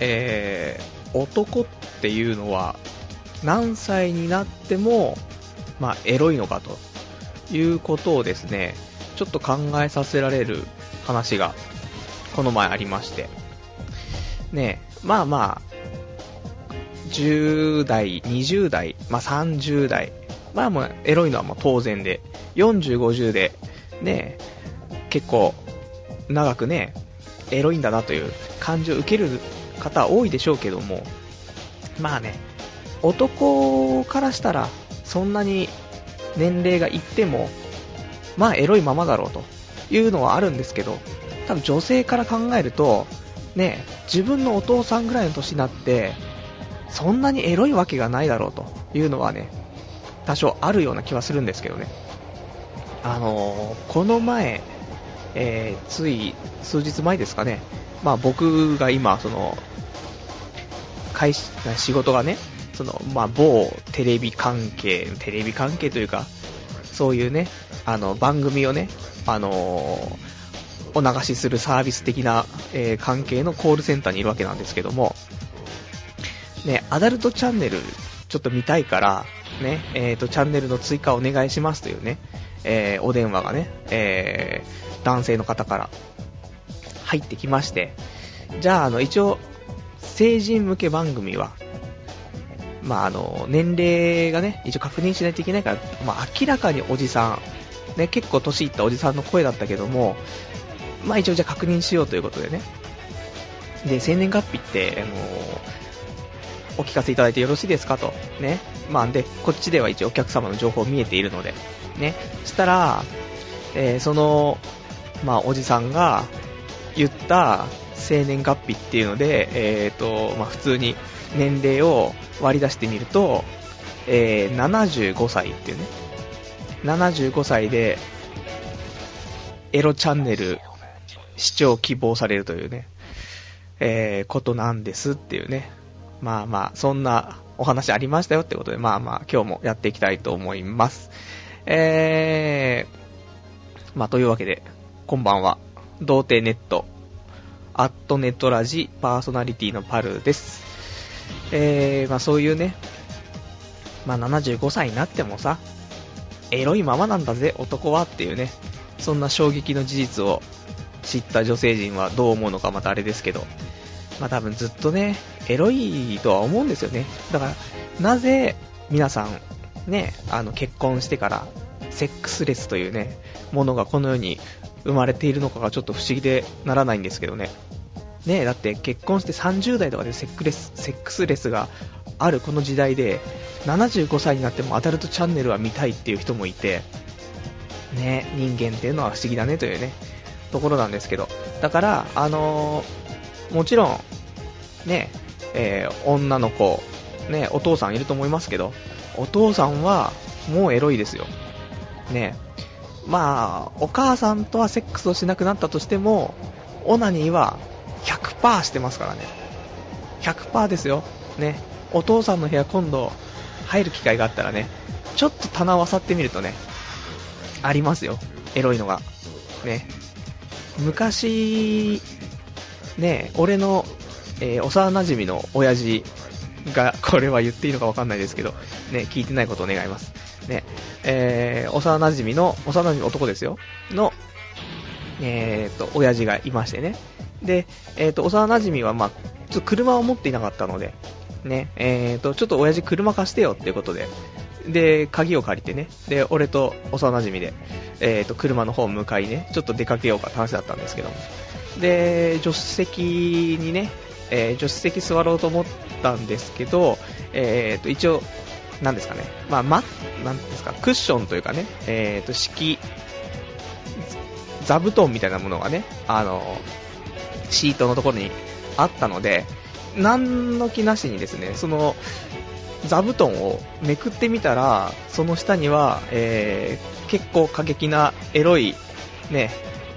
えー、男っていうのは何歳になっても、まあ、エロいのかということをですね、ちょっと考えさせられる話がこの前ありまして、ねまあまあ、10代、20代、まあ30代、まあもうエロいのはもう当然で、40、50で、ね結構長くね、エロいんだなという感じを受ける方多いでしょうけども、まあね、男からしたらそんなに年齢がいっても、まあエロいままだろうというのはあるんですけど、多分女性から考えると、ね、自分のお父さんぐらいの年になって、そんなにエロいわけがないだろうというのはね、多少あるような気はするんですけどね。あのー、この前、えー、つい数日前ですかね、まあ僕が今、その、会仕事がね、その、まあ、某テレビ関係、テレビ関係というか、そういうね、あの、番組をね、あの、お流しするサービス的な、えー、関係のコールセンターにいるわけなんですけども、ね、アダルトチャンネルちょっと見たいから、ね、えっ、ー、と、チャンネルの追加お願いしますというね、えー、お電話がね、え、男性の方から入ってきまして、じゃあ、あの、一応、成人向け番組は、まあ、あの、年齢がね、一応確認しないといけないから、まあ、明らかにおじさん、ね、結構年いったおじさんの声だったけども、まあ、一応じゃあ確認しようということでね。で、生年月日って、あのお聞かせいただいてよろしいですかと。ね。まあ、で、こっちでは一応お客様の情報見えているので、ね。したら、えー、その、まあ、おじさんが言った生年月日っていうので、え、ー、と、まあ、普通に年齢を割り出してみると、えー、75歳っていうね。75歳で、エロチャンネル視聴希望されるというね、えー、ことなんですっていうね。まあまあ、そんなお話ありましたよってことで、まあまあ、今日もやっていきたいと思います。えー、まあというわけで、こんばんは。童貞ネット、アットネットラジパーソナリティのパルです。えー、まあそういうね、まあ75歳になってもさ、エロいままなんだぜ、男はっていうね、そんな衝撃の事実を知った女性陣はどう思うのかまたあれですけど、まあ多分ずっとね、エロいとは思うんですよね。だから、なぜ皆さん、ね、あの結婚してからセックスレスというね、ものがこの世に生まれているのかがちょっと不思議でならないんですけどね。ねえだって結婚して30代とかでセックレスセックスレスがあるこの時代で、75歳になってもアダルトチャンネルは見たいっていう人もいて、ねえ、人間っていうのは不思議だねというね、ところなんですけど。だから、あのー、もちろん、ね、えー、女の子、ね、お父さんいると思いますけど、お父さんはもうエロいですよ。ねえ、まあ、お母さんとはセックスをしなくなったとしても、オナニーは100%してますからね。100%ですよ。ね。お父さんの部屋今度入る機会があったらね、ちょっと棚を漁ってみるとね、ありますよ。エロいのが。ね。昔、ね、俺の、えー、幼馴染の親父が、これは言っていいのかわかんないですけど、ね、聞いてないことを願います。ね、えー、幼馴染の、幼馴染男ですよ、の、えーと、親父がいましてね。で、えーと、幼馴染は、まあ、ちょっと車を持っていなかったので、ね、えーと、ちょっと親父車貸してよっていうことで、で、鍵を借りてね、で、俺と幼馴染で、えーと、車の方向かいね、ちょっと出かけようかって話だったんですけども。で、助手席にね、えー、助手席座ろうと思ったんですけど、えーと、一応、なんですかね、まあ、ま、なんですか、クッションというかね、えーと、敷、座布団みたいなものがね、あの、シートのところにあったので、何の気なしにですね、その、座布団をめくってみたら、その下には、えー、結構過激なエロい、ね、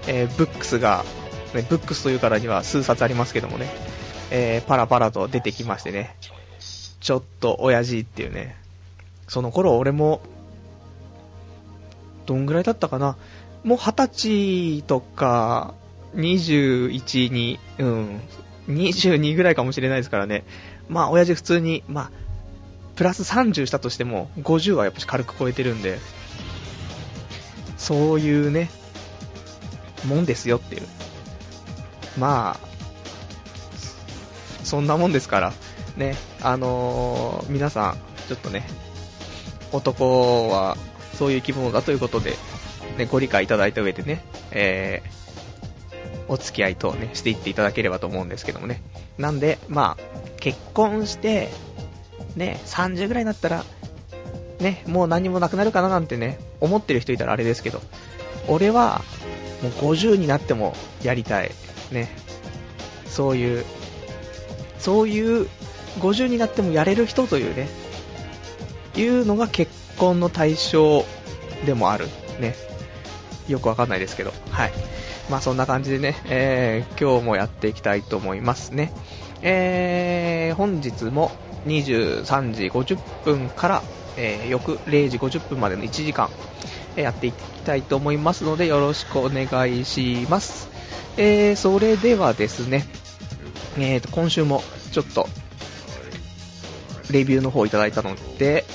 えー、ブックスが、ね、ブックスというからには数冊ありますけどもね、えー、パラパラと出てきましてね、ちょっと親父っていうね、その頃俺も、どんぐらいだったかな、もう二十歳とか、21に、うん、22ぐらいかもしれないですからね。まあ、親父普通に、まあ、プラス30したとしても、50はやっぱり軽く超えてるんで、そういうね、もんですよっていう。まあ、そんなもんですから、ね、あのー、皆さん、ちょっとね、男はそういう生き物だということで、ね、ご理解いただいた上でね、えー、お付き合い等ね、していっていただければと思うんですけどもね。なんで、まあ、結婚して、ね、30ぐらいになったら、ね、もう何もなくなるかななんてね、思ってる人いたらあれですけど、俺は、もう50になってもやりたい。ね。そういう、そういう50になってもやれる人というね、いうのが結婚の対象でもある。ね。よくわかんないですけど。はい。まあそんな感じでね、えー、今日もやっていきたいと思いますね。えー、本日も23時50分から、えー、翌0時50分までの1時間、え、やっていきたいと思いますのでよろしくお願いします。えー、それではですね、えーと、今週もちょっとレビューの方いただいたので、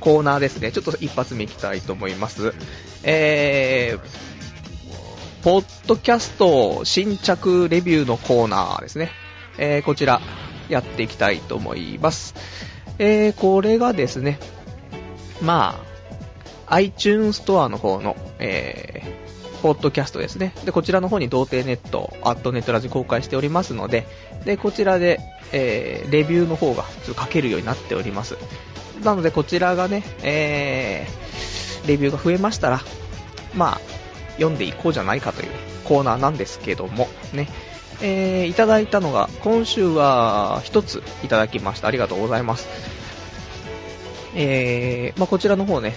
コーナーですね。ちょっと一発目いきたいと思います。えー、ポッドキャスト新着レビューのコーナーですね。えー、こちら、やっていきたいと思います。えー、これがですね、まあ、iTunes ストアの方の、えー、ポッドキャストですね。で、こちらの方に童貞ネット、アットネットラジ公開しておりますので、で、こちらで、えー、レビューの方がちょっと書けるようになっております。なので、こちらがね、えー、レビューが増えましたら、まあ、読んでいこうじゃないかというコーナーなんですけども、ね。えー、いただいたのが、今週は一ついただきました。ありがとうございます。えー、まあ、こちらの方ね、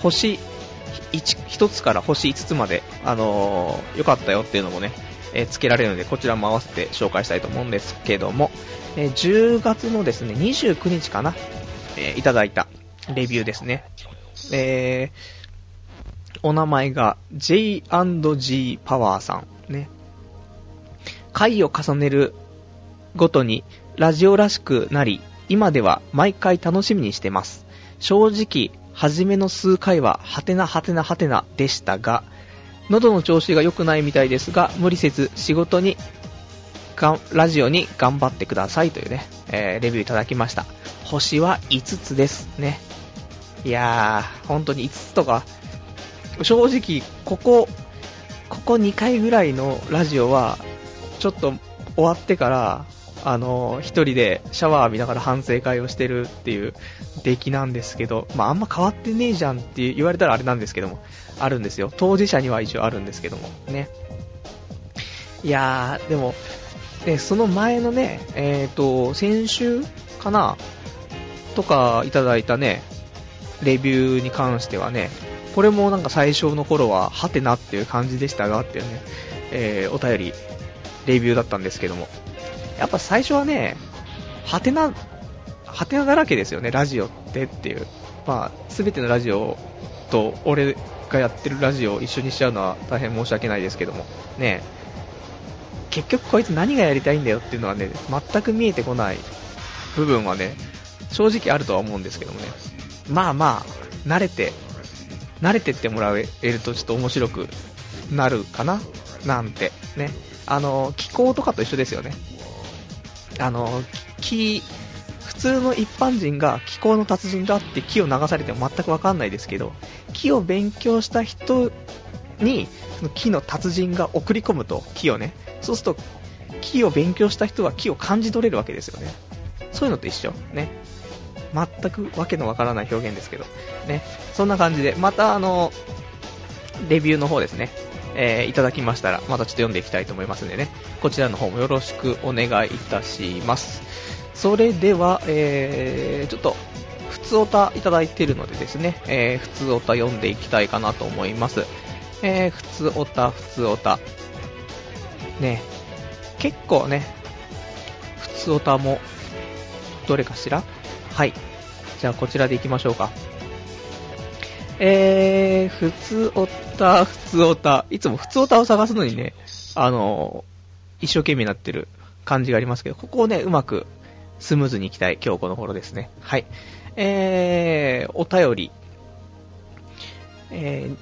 星 1, 1つから星5つまで、あのー、よかったよっていうのもね、えー、つけられるので、こちらも合わせて紹介したいと思うんですけども、えー、10月のですね、29日かな、えー、いただいたレビューですね。えー、お名前が J&G パワーさん。ね。回を重ねるごとにラジオらしくなり、今では毎回楽しみにしてます。正直、初めの数回は、はてなはてなはてなでしたが、喉の調子が良くないみたいですが、無理せず仕事に、ラジオに頑張ってくださいというね、えー、レビューいただきました。星は5つですね。いやー、本当に5つとか、正直、ここ、ここ2回ぐらいのラジオは、ちょっと終わってから、あの、一人でシャワー浴びながら反省会をしてるっていう出来なんですけど、まあ、あんま変わってねえじゃんって言われたらあれなんですけども、あるんですよ。当事者には一応あるんですけども、ね。いやー、でも、ね、その前のね、えっ、ー、と、先週かなとかいただいたね、レビューに関してはね、これもなんか最初の頃は、はてなっていう感じでしたがっていうね、えー、お便りレビューだったんですけども、やっぱ最初はね、ハテナ、ハテナだらけですよね、ラジオってっていう。まあ、すべてのラジオと俺がやってるラジオを一緒にしちゃうのは大変申し訳ないですけども、ね、結局こいつ何がやりたいんだよっていうのはね、全く見えてこない部分はね、正直あるとは思うんですけどもね。まあまあ、慣れて、慣れてってもらえるとちょっと面白くなるかななんて、ね。あの、気候とかと一緒ですよね。あの、木、普通の一般人が気候の達人だって木を流されても全くわかんないですけど、木を勉強した人に、その木の達人が送り込むと、木をね。そうすると、木を勉強した人は木を感じ取れるわけですよね。そういうのと一緒。ね。全くわけのわからない表現ですけど。ね。そんな感じで、またあの、レビューの方ですね。えー、いただきましたら、またちょっと読んでいきたいと思いますんでね、こちらの方もよろしくお願いいたします。それでは、えー、ちょっと、普通おたいただいているのでですね、えー、普通おた読んでいきたいかなと思います。えー、普通おた、普通おた。ね、結構ね、普通おたも、どれかしら？はい。じゃあこちらでいきましょうか。えー、普通おった、普通おた。いつも普通おたを探すのにね、あの、一生懸命になってる感じがありますけど、ここをね、うまくスムーズにいきたい今日この頃ですね。はい。えー、お便り。えー、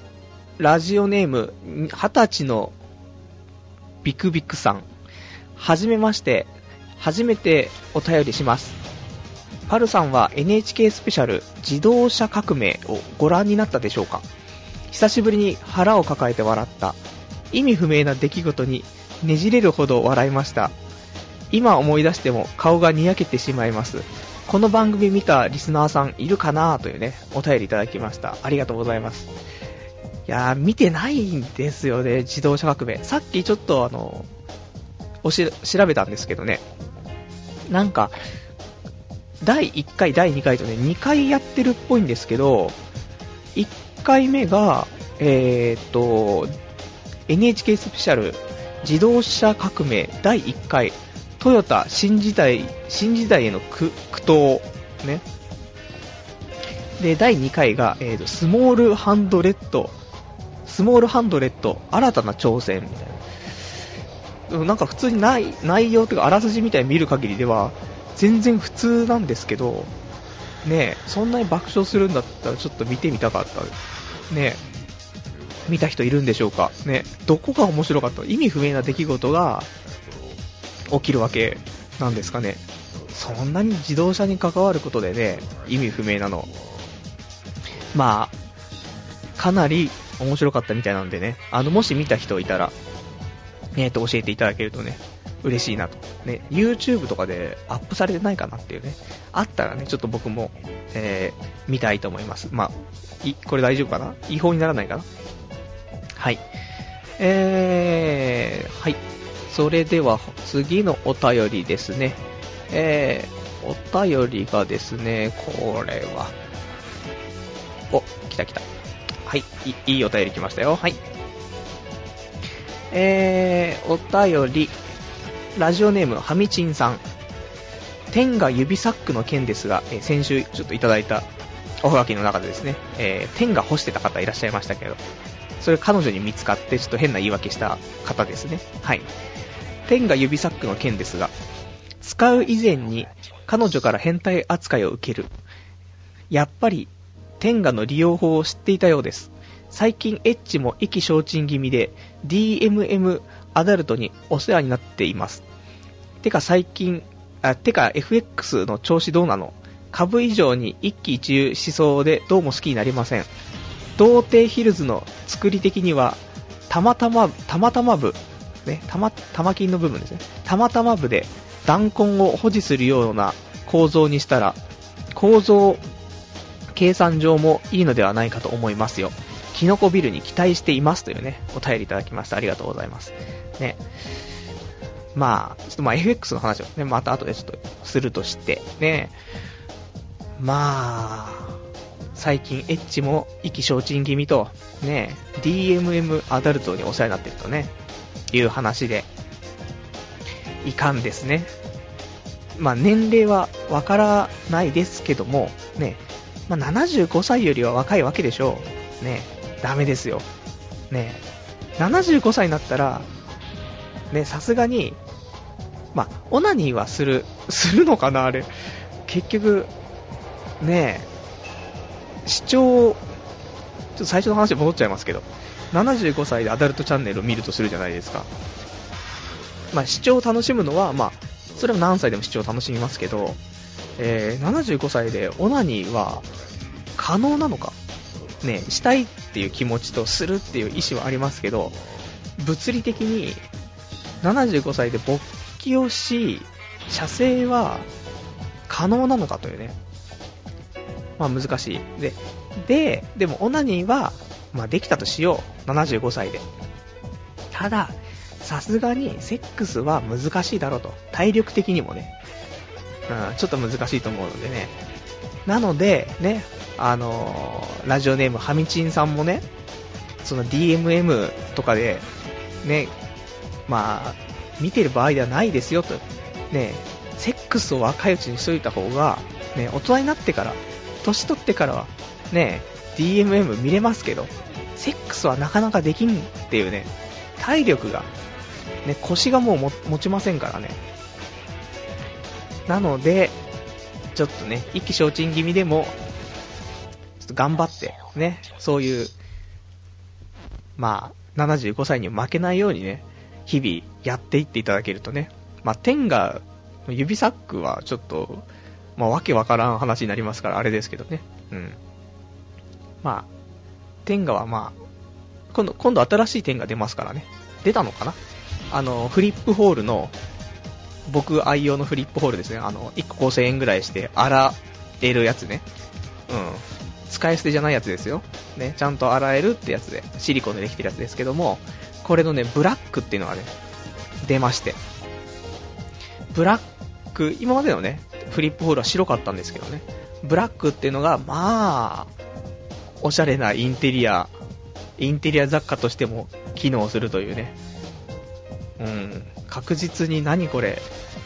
ラジオネーム、二十歳のビクビクさん。はじめまして、初めてお便りします。パルさんは NHK スペシャル自動車革命をご覧になったでしょうか？久しぶりに腹を抱えて笑った。意味不明な出来事にねじれるほど笑いました。今思い出しても顔がにやけてしまいます。この番組見たリスナーさんいるかな？というねお便りいただきました。ありがとうございます。いやー見てないんですよね自動車革命。さっきちょっとあのおし調べたんですけどね。なんか第1回、第2回とね、2回やってるっぽいんですけど、1回目が、えー、っと、NHK スペシャル自動車革命第1回トヨタ新時代新時代への苦闘、ね、で第2回が、えーと、スモールハンドレッド。スモールハンドレッド新たな挑戦みたいな。なんか普通にない内容というかあらすじみたいに見る限りでは全然普通なんですけど、ねそんなに爆笑するんだったらちょっと見てみたかった。ね見た人いるんでしょうかねどこが面白かった意味不明な出来事が起きるわけなんですかねそんなに自動車に関わることでね、意味不明なの。まあ、かなり面白かったみたいなんでね、あの、もし見た人いたら、えっ、ー、と、教えていただけるとね、嬉しいなと。ね、YouTube とかでアップされてないかなっていうね。あったらね、ちょっと僕も、えー、見たいと思います。まあ、い、これ大丈夫かな？違法にならないかな？はい。えー、はい。それでは、次のお便りですね。えー、お便りがですね、これは、お、来た来た。はい、いいいお便り来ましたよ。はい。えー、お便り、ラジオネーム、はみちんさん。天が指サックの件ですが、え、先週ちょっといただいたおはがきの中でですね、えー、天が干してた方いらっしゃいましたけど、それ彼女に見つかってちょっと変な言い訳した方ですね。はい。天が指サックの件ですが、使う以前に彼女から変態扱いを受ける。やっぱり、天下の利用法を知っていたようです。最近エッチも意気消沈気味で DMM アダルトにお世話になっています。てか最近、あ、てか FX の調子どうなの？株以上に一喜一憂しそうでどうも好きになりません。童貞ヒルズの作り的には、たまたま、たまたま部、ね、たま、玉金の部分ですね。たまたま部で弾痕を保持するような構造にしたら、構造、計算上もいいのではないかと思いますよ。キノコビルに期待していますというね、お便りいただきました。ありがとうございます。ね。まあ、ちょっとまあ FX の話をね、また後でちょっとするとして、ね。まあ、最近エッチも意気消沈気味と、ね、DMM アダルトにお世話になってるとね、いう話で、いかんですね。まあ年齢はわからないですけども、ね、まあ75歳よりは若いわけでしょう。ね、ダメですよ。ね75歳になったら、ね、さすがに、まあ、オナニーはする、するのかな、あれ。結局、ね視聴、ちょっと最初の話戻っちゃいますけど、75歳でアダルトチャンネルを見るとするじゃないですか。まあ、視聴を楽しむのは、まあ、それは何歳でも視聴を楽しみますけど、えー、75歳でオナニーは可能なのか？ね、したいっていう気持ちとするっていう意思はありますけど、物理的に75歳で勃起をし、射精は可能なのかというね。まあ難しい。で、で、でもオナニーは、まあできたとしよう。75歳で。ただ、さすがにセックスは難しいだろうと。体力的にもね。うん、ちょっと難しいと思うのでね。なので、ね、あのー、ラジオネームはみちんさんもね、その DMM とかで、ね、まあ、見てる場合ではないですよと、ね、セックスを若いうちにしといた方が、ね、大人になってから、年取ってからは、ね、DMM 見れますけど、セックスはなかなかできんっていうね、体力がね、腰がもう持ちませんからね。なので、ちょっとね、一気消沈気味でも、ちょっと頑張って、ね、そういう、まあ、75歳に負けないようにね、日々やっていっていただけるとね、まあ、天が、指サックはちょっと、まあ、わけわからん話になりますから、あれですけどね。うん。まあ、天下はまあ、今度、今度新しい天下出ますからね。出たのかな？あの、フリップホールの、僕愛用のフリップホールですね。あの、1個5000円ぐらいして洗えるやつね。うん。使い捨てじゃないやつですよ。ね、ちゃんと洗えるってやつで、シリコンでできてるやつですけども、これのね、ブラックっていうのがね、出まして。ブラック、今までのね、フリップホールは白かったんですけどね、ブラックっていうのが、まあ、おしゃれなインテリア、インテリア雑貨としても機能するというね、うん、確実に何これ、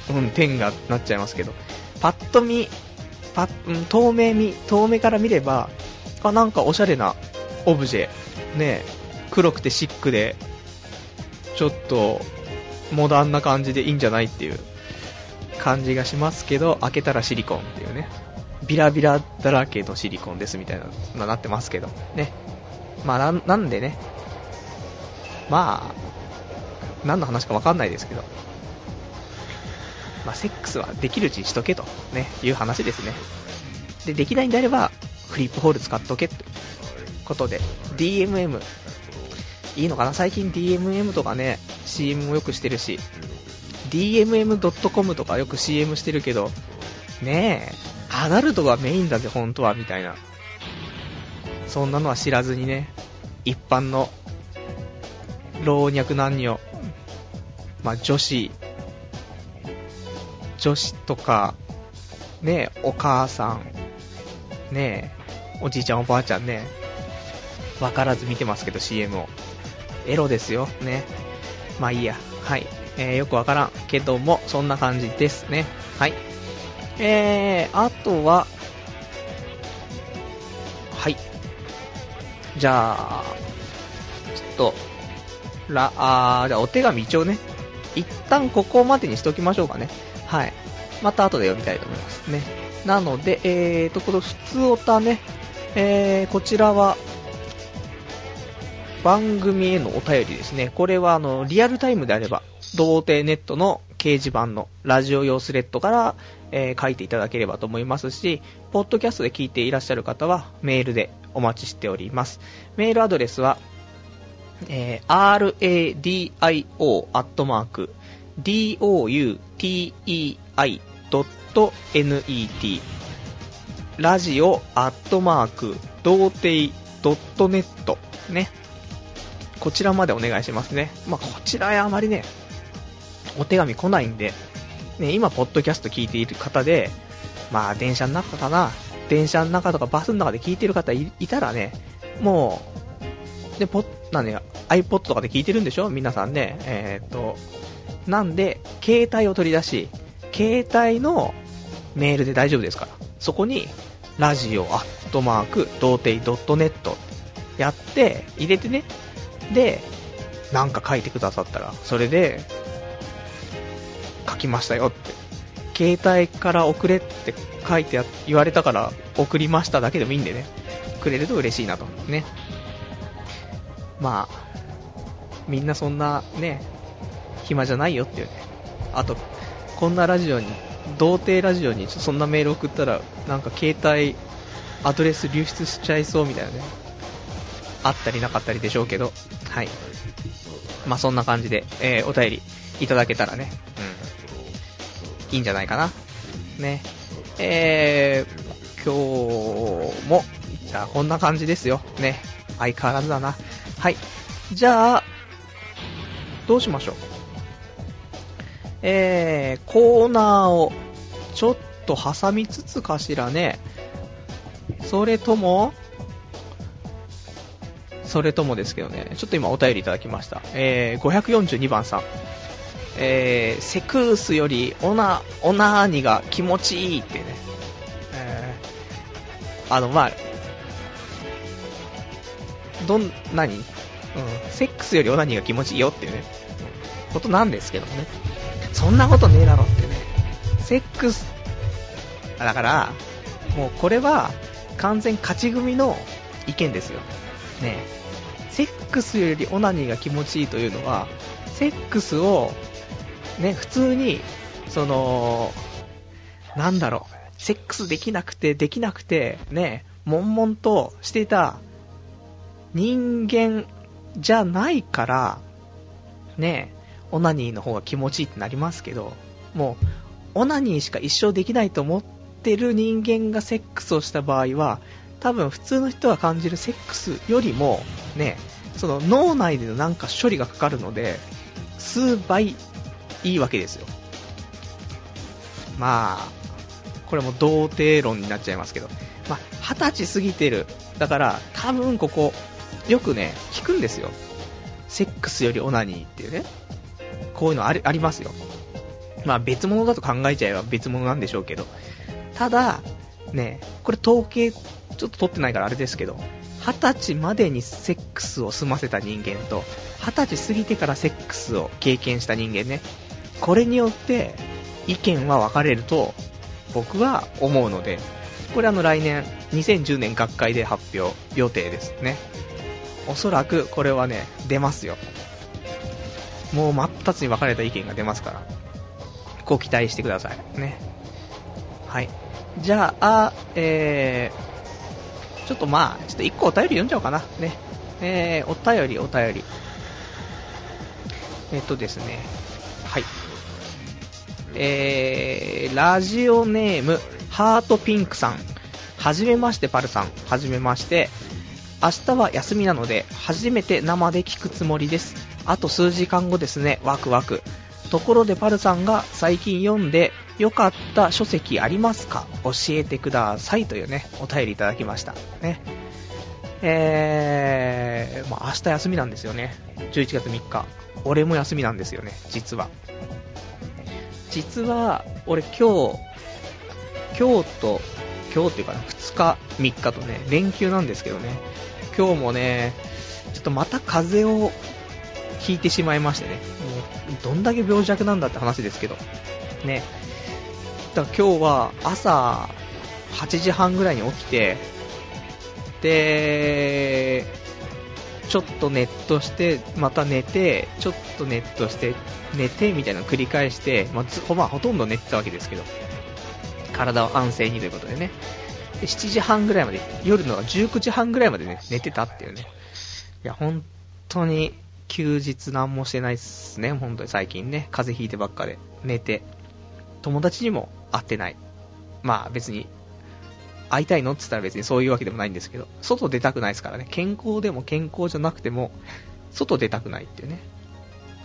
うん、点がなっちゃいますけど、パッと見、パうん、透明見、遠目から見れば、あ、なんかおしゃれなオブジェ、ね、黒くてシックで、ちょっと、モダンな感じでいいんじゃないっていう感じがしますけど、開けたらシリコンっていうね。ビラビラだらけのシリコンですみたいなのなってますけど、ね。まあ、なんでね、まあ、何の話かわかんないですけど、まあ、セックスはできるうちにしとけと、ね、いう話ですね。で、できないんであれば、フリップホール使っとけってことで、DMM、いいのかな？最近 DMM とかね、CM もよくしてるし、DMM.com とかよく CM してるけど、ねえ、アダルトがメインだぜ、本当は、みたいな。そんなのは知らずにね、一般の老若男女、まあ、女子、女子とか、ねお母さん、ねおじいちゃんおばあちゃんね、わからず見てますけど CM を。エロですよ、ね。まあいいや、はい。えー、よくわからんけども、そんな感じですね。はい。えー、あとは、はい。じゃあ、ちょっと、ら、あ、じゃあお手紙一応ね、一旦ここまでにしときましょうかね。はい。また後で読みたいと思いますね。なので、えーと、この普通おたね、えー、こちらは、番組へのお便りですね。これはあの、リアルタイムであれば、童貞ネットの掲示板のラジオ用スレッドから、えー、書いていただければと思いますし、ポッドキャストで聞いていらっしゃる方はメールでお待ちしております。メールアドレスは、えー、radio.doutei.net ラジオアットマーク、童貞 .net ね。こちらまでお願いしますね。まあ、こちらへあまりね、お手紙来ないんで、ね、今、ポッドキャスト聞いている方で、まあ、電車の中かな、電車の中とかバスの中で聞いてる方いたらね、もう、で、ポなんで、iPod とかで聞いてるんでしょ？皆さんね。えー、っと、なんで、携帯を取り出し、携帯のメールで大丈夫ですか？ら。そこに、ラジオアットマーク、童貞 .net やって、入れてね。で、なんか書いてくださったら、それで、書きましたよって。携帯から送れって書いて言われたから送りましただけでもいいんでね。くれると嬉しいなと。ね。まあ、みんなそんなね、暇じゃないよっていうね。あと、こんなラジオに、童貞ラジオにそんなメール送ったら、なんか携帯、アドレス流出しちゃいそうみたいなね。あったりなかったりでしょうけど、はい。まあそんな感じで、えー、お便りいただけたらね、うんいいんじゃないかな。ね。えー、今日も、じゃあこんな感じですよ。ね。相変わらずだな。はい。じゃあ、どうしましょう？えー、コーナーをちょっと挟みつつかしらね。それとも、それともですけどね、ちょっと今お便りいただきました。えー、542番さん。えー、セクースよりオナ、オナーニが気持ちいいってね。えー、あの、まあ、どん、何？うん、セックスよりオナニーが気持ちいいよっていうね。ことなんですけどもね。そんなことねえだろってね。セックス、だから、もうこれは完全勝ち組の意見ですよ。ねセックスよりオナニーが気持ちいいというのは、セックスを、ね、普通に、その、なんだろう、セックスできなくて、できなくて、ね、悶々としていた人間じゃないから、ね、オナニーの方が気持ちいいってなりますけど、もう、オナニーしか一生できないと思ってる人間がセックスをした場合は、多分普通の人が感じるセックスよりも、ね、その脳内でのなんか処理がかかるので、数倍いいわけですよ。まあ、これも童貞論になっちゃいますけど、まあ、二十歳過ぎてる。だから、多分ここ、よくね、聞くんですよ。セックスよりオナニーっていうね。こういうのありありますよ。まあ別物だと考えちゃえば別物なんでしょうけど。ただ、ね、これ統計ちょっと取ってないからあれですけど、二十歳までにセックスを済ませた人間と、二十歳過ぎてからセックスを経験した人間ね、これによって意見は分かれると僕は思うので、これあの来年、2010年学会で発表予定ですね。おそらくこれはね、出ますよ。もう真っ二つに分かれた意見が出ますから、ご期待してください。ね。はい。じゃあ、えー、ちょっとまあ、ちょっと一個お便り読んじゃおうかな。ね。えー、お便り、お便り。えっとですね。はい。えー、ラジオネーム、ハートピンクさん。はじめまして、パルさん。はじめまして。明日は休みなので、初めて生で聞くつもりです。あと数時間後ですね、ワクワク。ところでパルさんが最近読んで良かった書籍ありますか？教えてくださいというね、お便りいただきました。ね。えー、まあ、明日休みなんですよね。11月3日。俺も休みなんですよね、実は。実は、俺今日、今日と、今日っていうかな、2日、3日とね、連休なんですけどね、今日もね、ちょっとまた風邪をひいてしまいましてね、もう、どんだけ病弱なんだって話ですけど、ね。だから今日は朝8時半ぐらいに起きて、で、ちょっとネットして、また寝て、ちょっとネットして、寝てみたいなのを繰り返して、まあ、ずまあ、ほとんど寝てたわけですけど、体を安静にということでね。7時半ぐらいまで、夜の19時半ぐらいまでね、寝てたっていうね。いや、本当に休日何もしてないっすね、本当に最近ね。風邪ひいてばっかで。寝て。友達にも会ってない。まあ別に会いたいのって言ったら別にそういうわけでもないんですけど、外出たくないですからね。健康でも健康じゃなくても、外出たくないっていうね。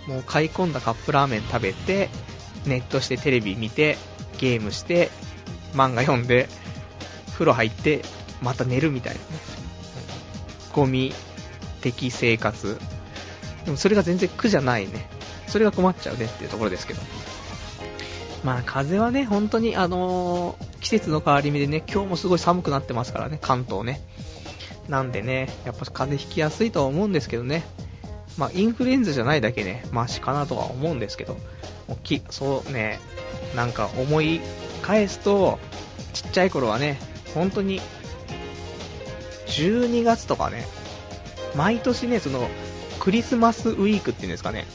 もう買い込んだカップラーメン食べて、ネットしてテレビ見て、ゲームして、漫画読んで、風呂入って、また寝るみたいなね。ゴミ的生活。でもそれが全然苦じゃないね。それが困っちゃうねっていうところですけど。まあ風はね、本当にあのー、季節の変わり目でね、今日もすごい寒くなってますからね、関東ね。なんでね、やっぱ風邪ひきやすいとは思うんですけどね。まあインフルエンザじゃないだけね、マシかなとは思うんですけど、きそうね、なんか思い返すと、ちっちゃい頃はね、本当に、12月とかね、毎年ね、その、クリスマスウィークっていうんですかね、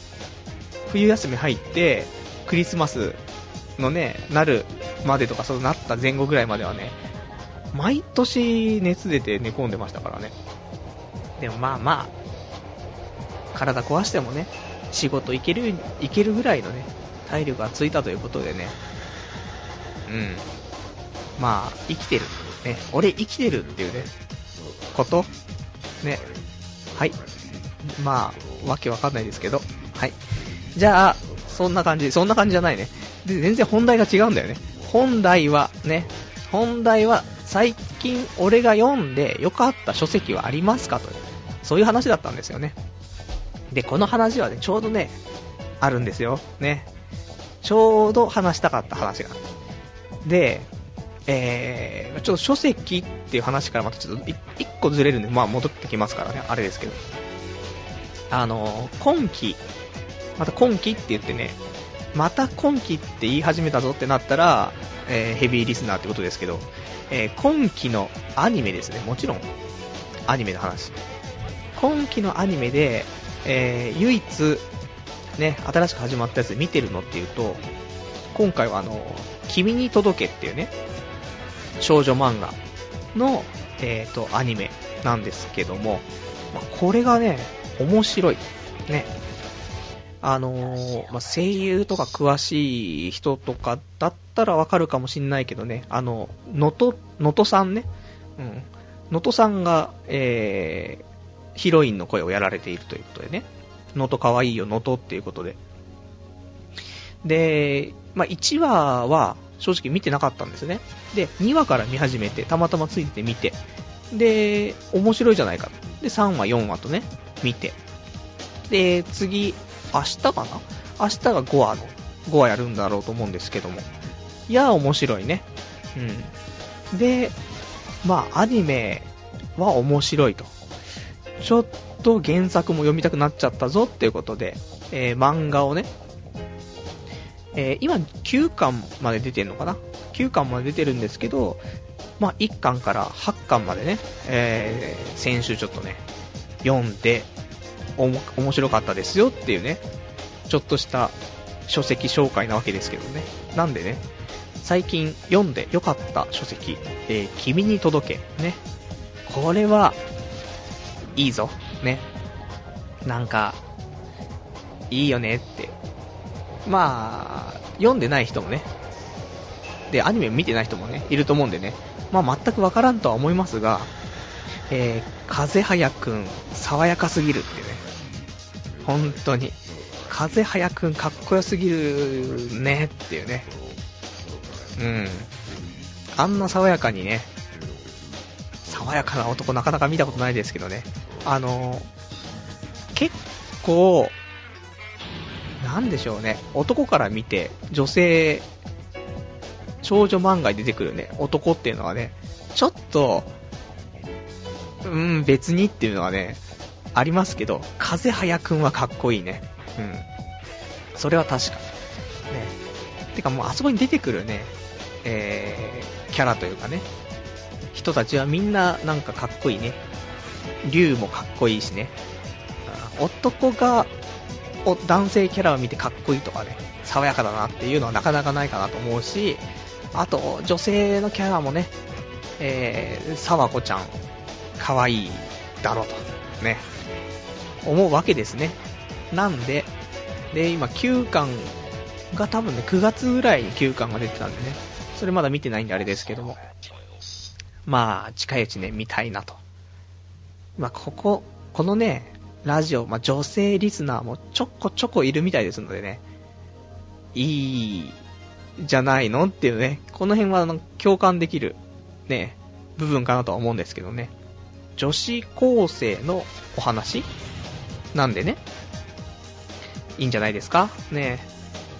冬休み入って、クリスマスのね、なるまでとか、そうなった前後ぐらいまではね、毎年熱出て寝込んでましたからね。でもまあまあ、体壊してもね、仕事行ける、行けるぐらいのね、体力がついたということでね、うん。まあ、生きてる。ね、俺生きてるっていうね、こと？ね。はい。まあ、わけわかんないですけど。はい。じゃあ、そんな感じ、そんな感じじゃないね。で、全然本題が違うんだよね。本題は、ね、本題は、最近俺が読んで良かった書籍はありますかという、そういう話だったんですよね。で、この話はね、ちょうどね、あるんですよ。ね。ちょうど話したかった話が。で、えー、ちょっと書籍っていう話からまたちょっと一個ずれるんで、まあ戻ってきますからね、あれですけど。あの、今期また今期って言ってね、また今期って言い始めたぞってなったら、えー、ヘビーリスナーってことですけど、えー、今期のアニメですね、もちろん、アニメの話。今期のアニメで、えー、唯一、ね、新しく始まったやつ見てるのっていうと、今回はあの、君に届けっていうね、少女漫画の、えっ、ー、と、アニメなんですけども、まあ、これがね、面白い。ね。あのー、まあ、声優とか詳しい人とかだったらわかるかもしんないけどね、あの、のと、のとさんね、うん。のとさんが、えー、ヒロインの声をやられているということでね、のとかわいいよ、のとっていうことで。で、まあ、1話は正直見てなかったんですね。で、2話から見始めて、たまたまついてて見て、で、面白いじゃないか。で、3話、4話とね、見て。で、次、明日かな？明日が5話の、5話やるんだろうと思うんですけども。いや、面白いね。うん。で、まあ、アニメは面白いと。ちょっと原作も読みたくなっちゃったぞっていうことで、えー、漫画をね、えー、今9巻まで出てるのかな ?9 巻まで出てるんですけど、まあ、1巻から8巻までね、えー、先週ちょっとね、読んで、おも、面白かったですよっていうね、ちょっとした書籍紹介なわけですけどね。なんでね、最近読んで良かった書籍、えー、君に届け、ね。これは、いいぞ、ね。なんか、いいよねって。まあ、読んでない人もね、で、アニメ見てない人もね、いると思うんでね、まあ全くわからんとは思いますが、えー、風早くん、爽やかすぎるってね、本当に、風早くんかっこよすぎるねっていうね、うん。あんな爽やかにね、爽やかな男なかなか見たことないですけどね、あの結構、なんでしょうね、男から見て、女性少女漫画に出てくるね、男っていうのはね、ちょっと、うん、別にっていうのはね、ありますけど、風早くんはかっこいいね。うん。それは確か。ね。てかもうあそこに出てくるね、えー、キャラというかね、人たちはみんななんかかっこいいね。竜もかっこいいしね。男が、お男性キャラを見てかっこいいとかね、爽やかだなっていうのはなかなかないかなと思うし、あと、女性のキャラもね、えー、沢子ちゃん、可愛いだろと、ね、思うわけですね。なんで、で、今9巻が多分ね、9月ぐらいに9巻が出てたんでね、それまだ見てないんであれですけども、まあ、近いうちね、見たいなと。まあ、ここ、このね、ラジオ、まあ、女性リスナーもちょこちょこいるみたいですのでね、いいじゃないのっていうね、この辺はあの共感できる、ね、部分かなとは思うんですけどね。女子高生のお話なんでね、いいんじゃないですか？ね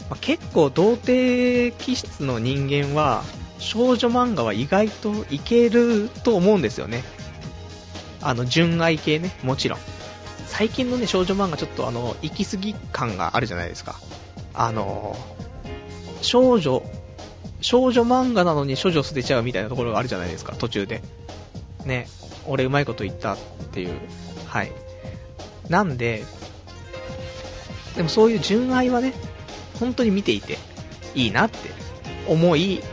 まあ、結構童貞気質の人間は、少女漫画は意外といけると思うんですよね。あの、純愛系ね、もちろん。最近のね、少女漫画ちょっとあの、行き過ぎ感があるじゃないですか。あの少女、少女漫画なのに少女捨てちゃうみたいなところがあるじゃないですか、途中で。ね、俺うまいこと言ったっていう。はい。なんで、でもそういう純愛はね、本当に見ていていいなって思い、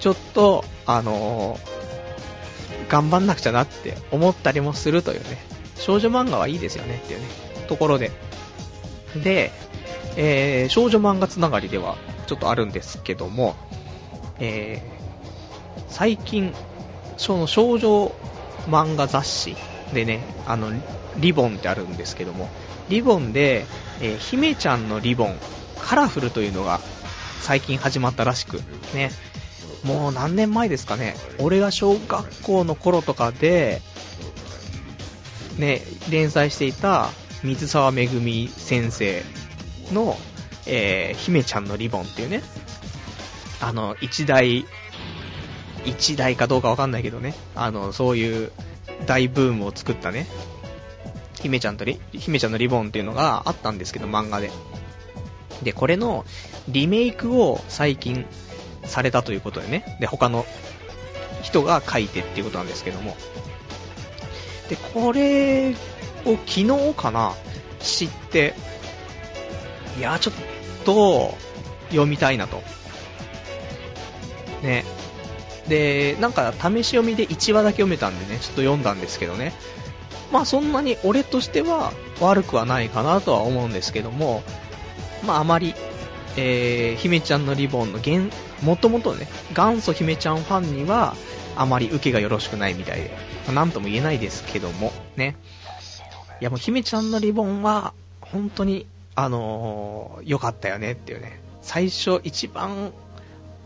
ちょっと、あの、頑張んなくちゃなって思ったりもするというね、少女漫画はいいですよねっていうね、ところで。で、えー、少女漫画つながりでは、ちょっとあるんですけども、えー、最近、その少女漫画雑誌でね、あの、リボンってあるんですけども、リボンで、えー、姫ちゃんのリボン、カラフルというのが最近始まったらしく、ね、もう何年前ですかね、俺が小学校の頃とかで、ね、連載していた水沢めぐみ先生のえー、姫ちゃんのリボンっていうね、あの、一台、一台かどうかわかんないけどね、あの、そういう大ブームを作ったね、姫ちゃんとリ、姫ちゃんのリボンっていうのがあったんですけど、漫画で。で、これのリメイクを最近されたということでね、で、他の人が書いてっていうことなんですけども、で、これを昨日かな、知って、いや、ちょっと、読みたいなと。ね。で、なんか試し読みで1話だけ読めたんでね、ちょっと読んだんですけどね。まあそんなに俺としては悪くはないかなとは思うんですけども、まああまり、えー、姫ちゃんのリボンの原、もともとね、元祖姫ちゃんファンには、あまり受けがよろしくないみたいで、まあ、なんとも言えないですけども、ね。いやもう姫ちゃんのリボンは、本当に、あのー、良かったよねっていうね。最初一番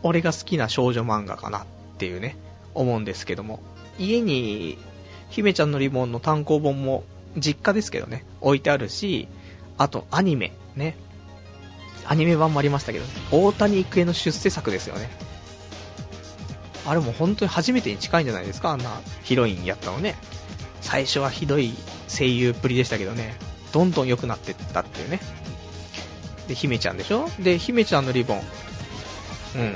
俺が好きな少女漫画かなっていうね、思うんですけども。家に、姫ちゃんのリボンの単行本も実家ですけどね、置いてあるし、あとアニメ、ね。アニメ版もありましたけど、大谷育恵の出世作ですよね。あれも本当に初めてに近いんじゃないですか、あんなヒロインやったのね。最初はひどい声優っぷりでしたけどね、どんどん良くなってったっていうね。で、姫ちゃんでしょ？で、姫ちゃんのリボン。うん。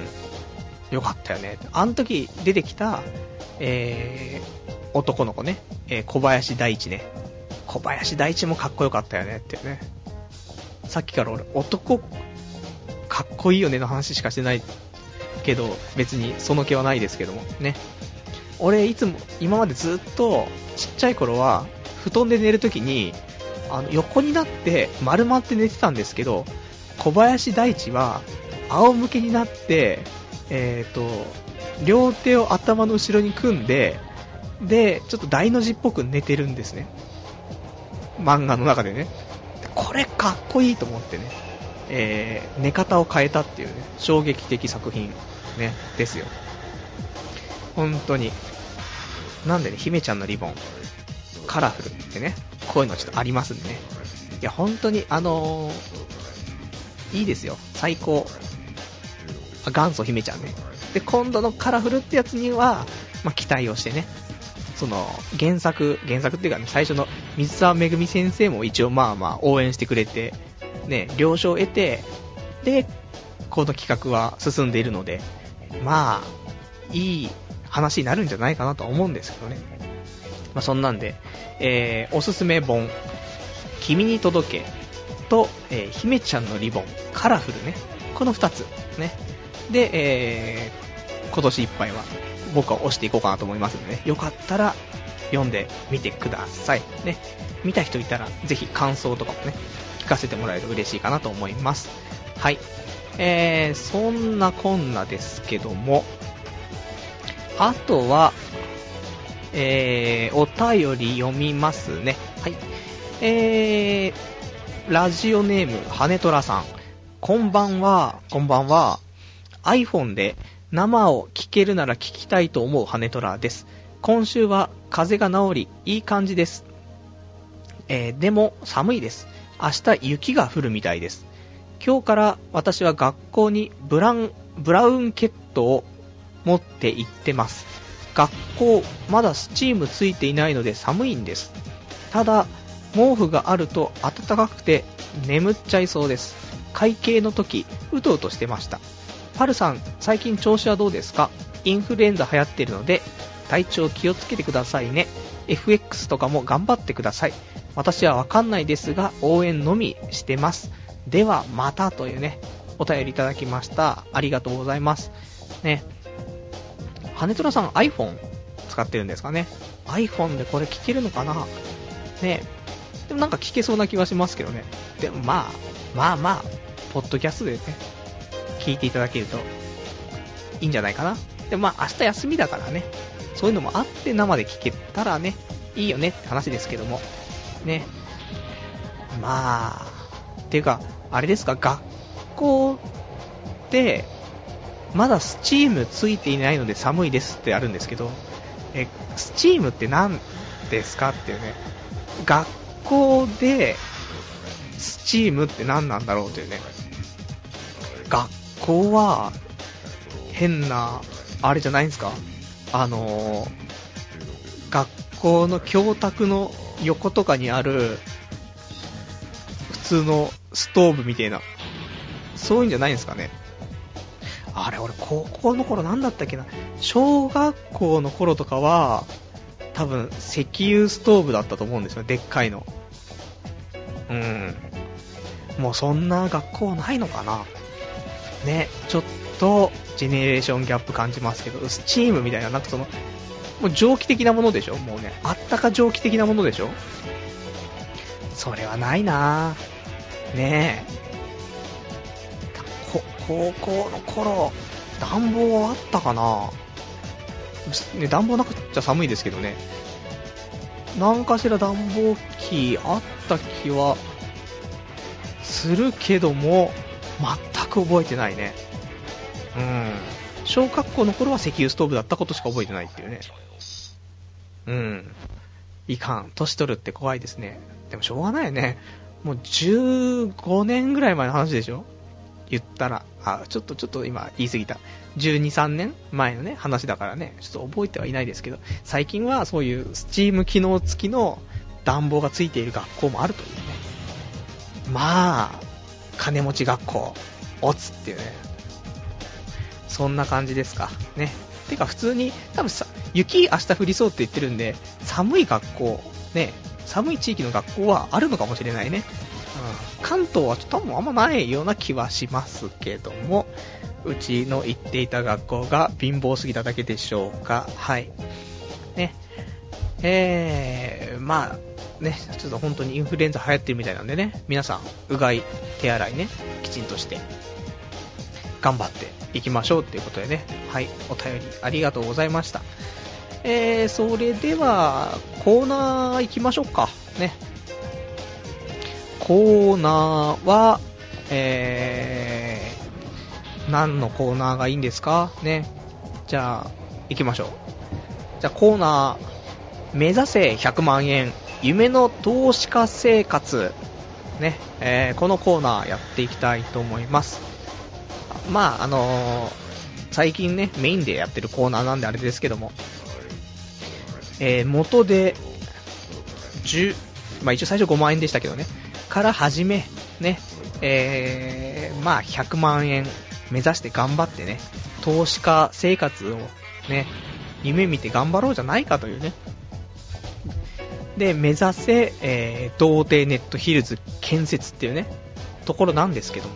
よかったよね。あの時出てきた、えー、男の子ね、えー、小林大地ね。小林大地もかっこよかったよねっていうね。さっきから俺、男、かっこいいよねの話しかしてないけど、別にその気はないですけども、ね。俺、いつも、今までずっと、ちっちゃい頃は、布団で寝るときに、あの、横になって、丸まって寝てたんですけど、小林大地は、仰向けになって、えっ、ー、と、両手を頭の後ろに組んで、で、ちょっと大の字っぽく寝てるんですね。漫画の中でね。これかっこいいと思ってね。えー、寝方を変えたっていうね、衝撃的作品、ね、ですよ。本当に。なんでね、姫ちゃんのリボン、カラフルってね、こういうのちょっとありますんでね。いや、本当に、あのー、いいですよ。最高。元祖姫ちゃんね。で、今度のカラフルってやつには、まあ、期待をしてね。その、原作、原作っていうかね、最初の水沢めぐみ先生も一応まあまあ応援してくれて、ね、了承を得て、で、この企画は進んでいるので、まあ、いい話になるんじゃないかなと思うんですけどね。まあ、そんなんで、えー、おすすめ本、君に届けと、えー、姫ちゃんのリボン、カラフルね。この2つ、ね。で、えー、今年いっぱいは僕は押していこうかなと思いますのでね。よかったら読んでみてください。ね。見た人いたら、ぜひ感想とかもね、聞かせてもらえると嬉しいかなと思います。はい。えー、そんなこんなですけども、あとは、えー、お便り読みますね。はい。えー、ラジオネーム、羽ネトラさん。こんばんは、こんばんは。iPhone で生を聞けるなら聞きたいと思う羽ネトラです。今週は風が治り、いい感じです。えー、でも寒いです。明日雪が降るみたいです。今日から私は学校にブラン、ブラウンケットを持って行ってます。学校、まだスチームついていないので寒いんです。ただ、毛布があると暖かくて眠っちゃいそうです。会計の時、うとうとしてました。パルさん、最近調子はどうですか？インフルエンザ流行ってるので、体調気をつけてくださいね。FX とかも頑張ってください。私はわかんないですが、応援のみしてます。では、またというね、お便りいただきました。ありがとうございます。ね。羽虎さん iPhone 使ってるんですかね ?iPhone でこれ聞けるのかな？ね。でもなんか聞けそうな気はしますけどね。でもまあ、まあまあ、ポッドキャストでね、聞いていただけるといいんじゃないかな。でもまあ明日休みだからね、そういうのもあって生で聞けたらね、いいよねって話ですけども。ね。まあ、ていうか、あれですか、学校で、まだスチームついていないので寒いですってあるんですけど、え、スチームって何ですかっていうね、学校でスチームって何なんだろうというね、学校は変な、あれじゃないんですか？あのー、学校の教託の横とかにある普通のストーブみたいな、そういうんじゃないんですかね？あれ、俺、高校の頃なんだったっけな？小学校の頃とかは、多分、石油ストーブだったと思うんですよ、でっかいの。うん。もうそんな学校ないのかな？ね、ちょっと、ジェネレーションギャップ感じますけど、スチームみたいな、なんかその、もう蒸気的なものでしょ？もうね、あったか蒸気的なものでしょ？それはないなぁ。ねえ。高校の頃、暖房あったかな？ね、暖房なくちゃ寒いですけどね。何かしら暖房機あった気はするけども、全く覚えてないね。うん。小学校の頃は石油ストーブだったことしか覚えてないっていうね。うん。いかん。年取るって怖いですね。でもしょうがないよね。もう15年ぐらい前の話でしょ？言ったら。あ、ちょっとちょっと今言い過ぎた。12、3年前のね、話だからね、ちょっと覚えてはいないですけど、最近はそういうスチーム機能付きの暖房がついている学校もあるというね。まあ、金持ち学校、おつっていうね。そんな感じですか。ね。てか普通に、多分さ、雪明日降りそうって言ってるんで、寒い学校、ね、寒い地域の学校はあるのかもしれないね。うん、関東はちょっと多分あんまないような気はしますけども、うちの行っていた学校が貧乏すぎただけでしょうか。はい。えー、まあ、ね、ちょっと本当にインフルエンザ流行ってるみたいなんでね、皆さん、うがい、手洗いね、きちんとして、頑張っていきましょうっていうことでね、はい、お便りありがとうございました。えー、それでは、コーナー行きましょうか。ね。コーナーは、えー、何のコーナーがいいんですか？ね。じゃあ、行きましょう。じゃあ、コーナー、目指せ100万円、夢の投資家生活。ね、えー、このコーナーやっていきたいと思います。まあ、あのー、最近ね、メインでやってるコーナーなんであれですけども、えー、元で、10、まあ一応最初5万円でしたけどね、から始め、ね、えー、まあ100万円目指して頑張ってね、投資家生活をね、夢見て頑張ろうじゃないかというね。で、目指せ、えー、童貞ネットヒルズ建設っていうね、ところなんですけども。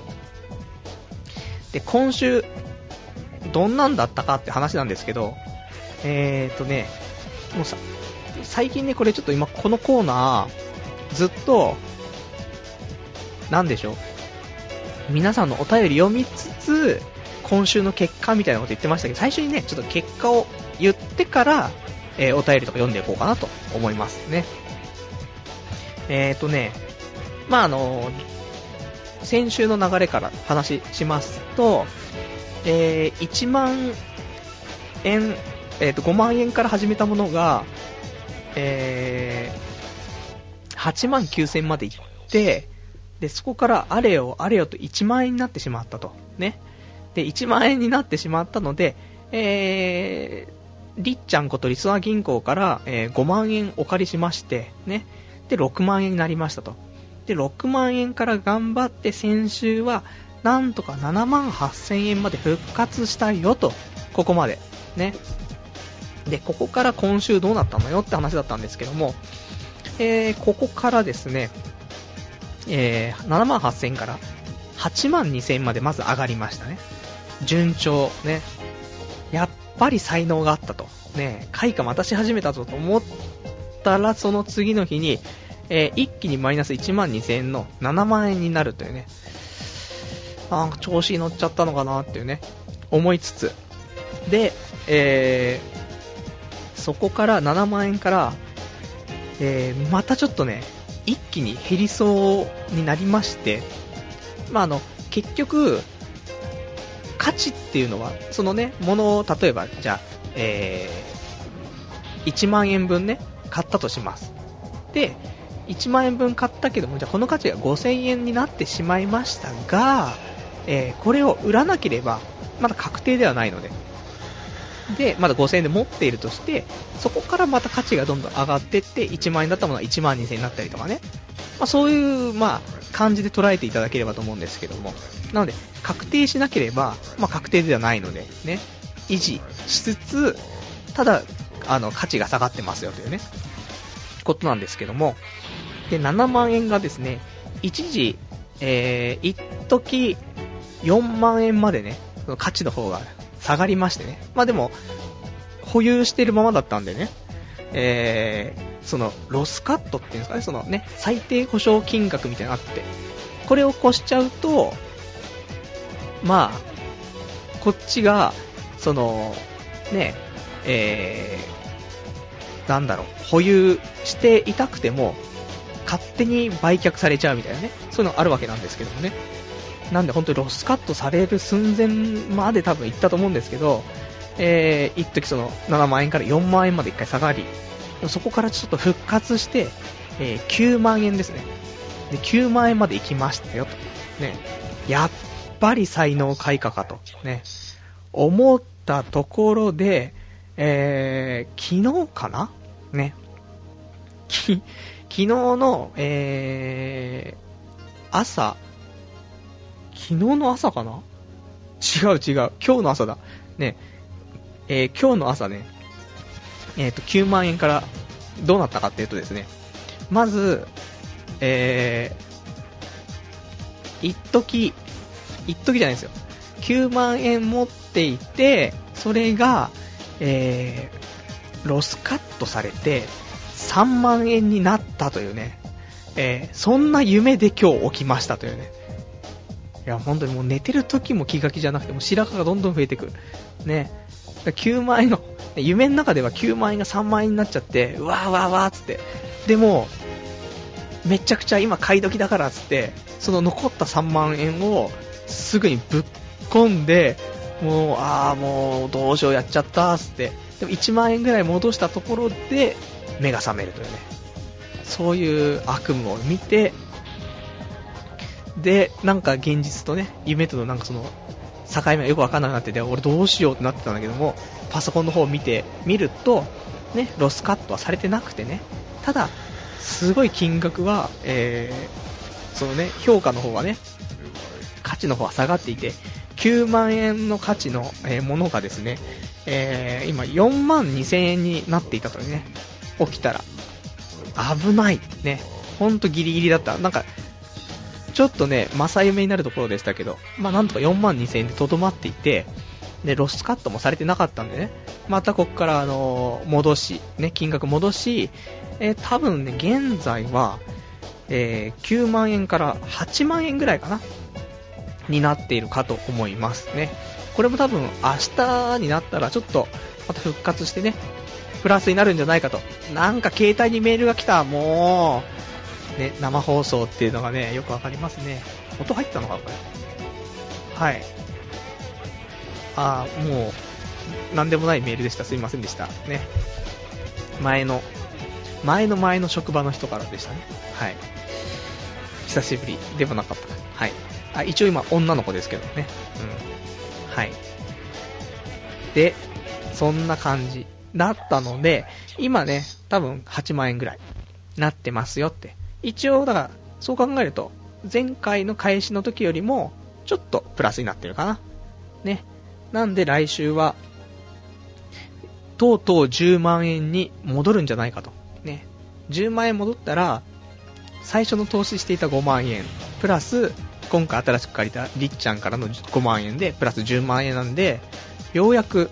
で、今週、どんなんだったかって話なんですけど、えーとね、もうさ、最近ね、これちょっと今このコーナー、ずっと、なんでしょう。皆さんのお便り読みつつ、今週の結果みたいなこと言ってましたけど、最初にね、ちょっと結果を言ってから、えー、お便りとか読んでいこうかなと思いますね。えーとね、まああの先週の流れから話しますと、えー、1万円、えー、と5万円から始めたものが、えー、8万9000までいって、で、そこからあれよあれよと1万円になってしまったと。ね。で、1万円になってしまったので、え、りっちゃんことリスナー銀行から、えー、5万円お借りしまして、ね。で、6万円になりましたと。で、6万円から頑張って先週は、なんとか7万8000円まで復活したよと。ここまで。ね。で、ここから今週どうなったのよって話だったんですけども、えー、ここからですね、えー、7万8000円から8万2000円までまず上がりましたね。順調、ね。やっぱり才能があったと。ね、開花またし始めたぞと思ったら、その次の日に、えー、一気にマイナス1万2000円の7万円になるというね。あ調子に乗っちゃったのかなっていうね、思いつつ。で、えー、そこから7万円から、えー、またちょっとね、一気に減りそうになりまして、まあ、あの、結局、価値っていうのは、そのね、ものを、例えば、じゃあ、えー、1万円分ね、買ったとします。で、1万円分買ったけども、じゃあこの価値が5000円になってしまいましたが、えー、これを売らなければ、まだ確定ではないので、で、まだ5000円で持っているとして、そこからまた価値がどんどん上がっていって、1万円だったものが1万2000円になったりとかね。まあ、そういう、まあ、感じで捉えていただければと思うんですけども。なので、確定しなければ、まあ、確定ではないので、ね、維持しつつ、ただ、あの、価値が下がってますよというね、ことなんですけども。で、7万円がですね、一時、えー、一時4万円までね、その価値の方が下がりましてね。まあでも、保有してるままだったんでね、えー、その、ロスカットっていうんですかね、そのね、最低保証金額みたいなのがあって、これを越しちゃうと、まあ、こっちが、その、ね、えー、なんだろう、保有していたくても、勝手に売却されちゃうみたいなね、そういうのあるわけなんですけどもね。なんで本当にロスカットされる寸前まで多分行ったと思うんですけど、えー、一時その7万円から4万円まで一回下がり、そこからちょっと復活して、えー、9万円ですね。で、9万円まで行きましたよと。ね。やっぱり才能開花かと。ね。思ったところで、えー、昨日かな？ね。き、昨日の、えー、朝、昨日の朝かな？違う違う。今日の朝だ。ね。えー、今日の朝ね、え、ー、と、9万円からどうなったかっていうとですね、まず、えー、一時、一時じゃないですよ。9万円持っていて、それが、えー、ロスカットされて、3万円になったというね、えー、そんな夢で今日起きましたというね。いや、本当にもう寝てる時も気が気じゃなくて、も白髪がどんどん増えてく。ね。9万円の、夢の中では9万円が3万円になっちゃって、うわーわーわーつって。でも、めちゃくちゃ今買い時だからつって、その残った3万円をすぐにぶっ込んで、もう、ああ、もうどうしようやっちゃったつって。でも1万円ぐらい戻したところで目が覚めるというね。そういう悪夢を見て、で、なんか現実とね、夢とのなんかその境目がよくわかんなくなってて、俺どうしようってなってたんだけども、パソコンの方を見てみると、ね、ロスカットはされてなくてね、ただ、すごい金額は、えー、そのね、評価の方はね、価値の方は下がっていて、9万円の価値の、え、ものがですね、えー、今4万2000円になっていたというね、起きたら、危ない、ね、ほんとギリギリだった。なんか、ちょっとね、正夢になるところでしたけど、まあなんとか4万2000円でとどまっていて、で、ロスカットもされてなかったんでね、またここからあの、戻し、ね、金額戻し、えー、多分ね、現在は、えー、9万円から8万円ぐらいかな、になっているかと思いますね。これも多分明日になったらちょっとまた復活してね、プラスになるんじゃないかと。なんか携帯にメールが来た、もう、ね、生放送っていうのがね、よくわかりますね。音入ったのかこれ？はい。あー、もう、なんでもないメールでした。すいませんでした。ね。前の、前の前の職場の人からでしたね。はい。久しぶりでもなかった。はい。あ、一応今女の子ですけどね。うん。はい。で、そんな感じだったので、今ね、多分8万円ぐらいなってますよって一応、だから、そう考えると、前回の開始の時よりも、ちょっとプラスになってるかな。ね。なんで来週は、とうとう10万円に戻るんじゃないかと。ね。10万円戻ったら、最初の投資していた5万円、プラス、今回新しく借りたりっちゃんからの5万円で、プラス10万円なんで、ようやく、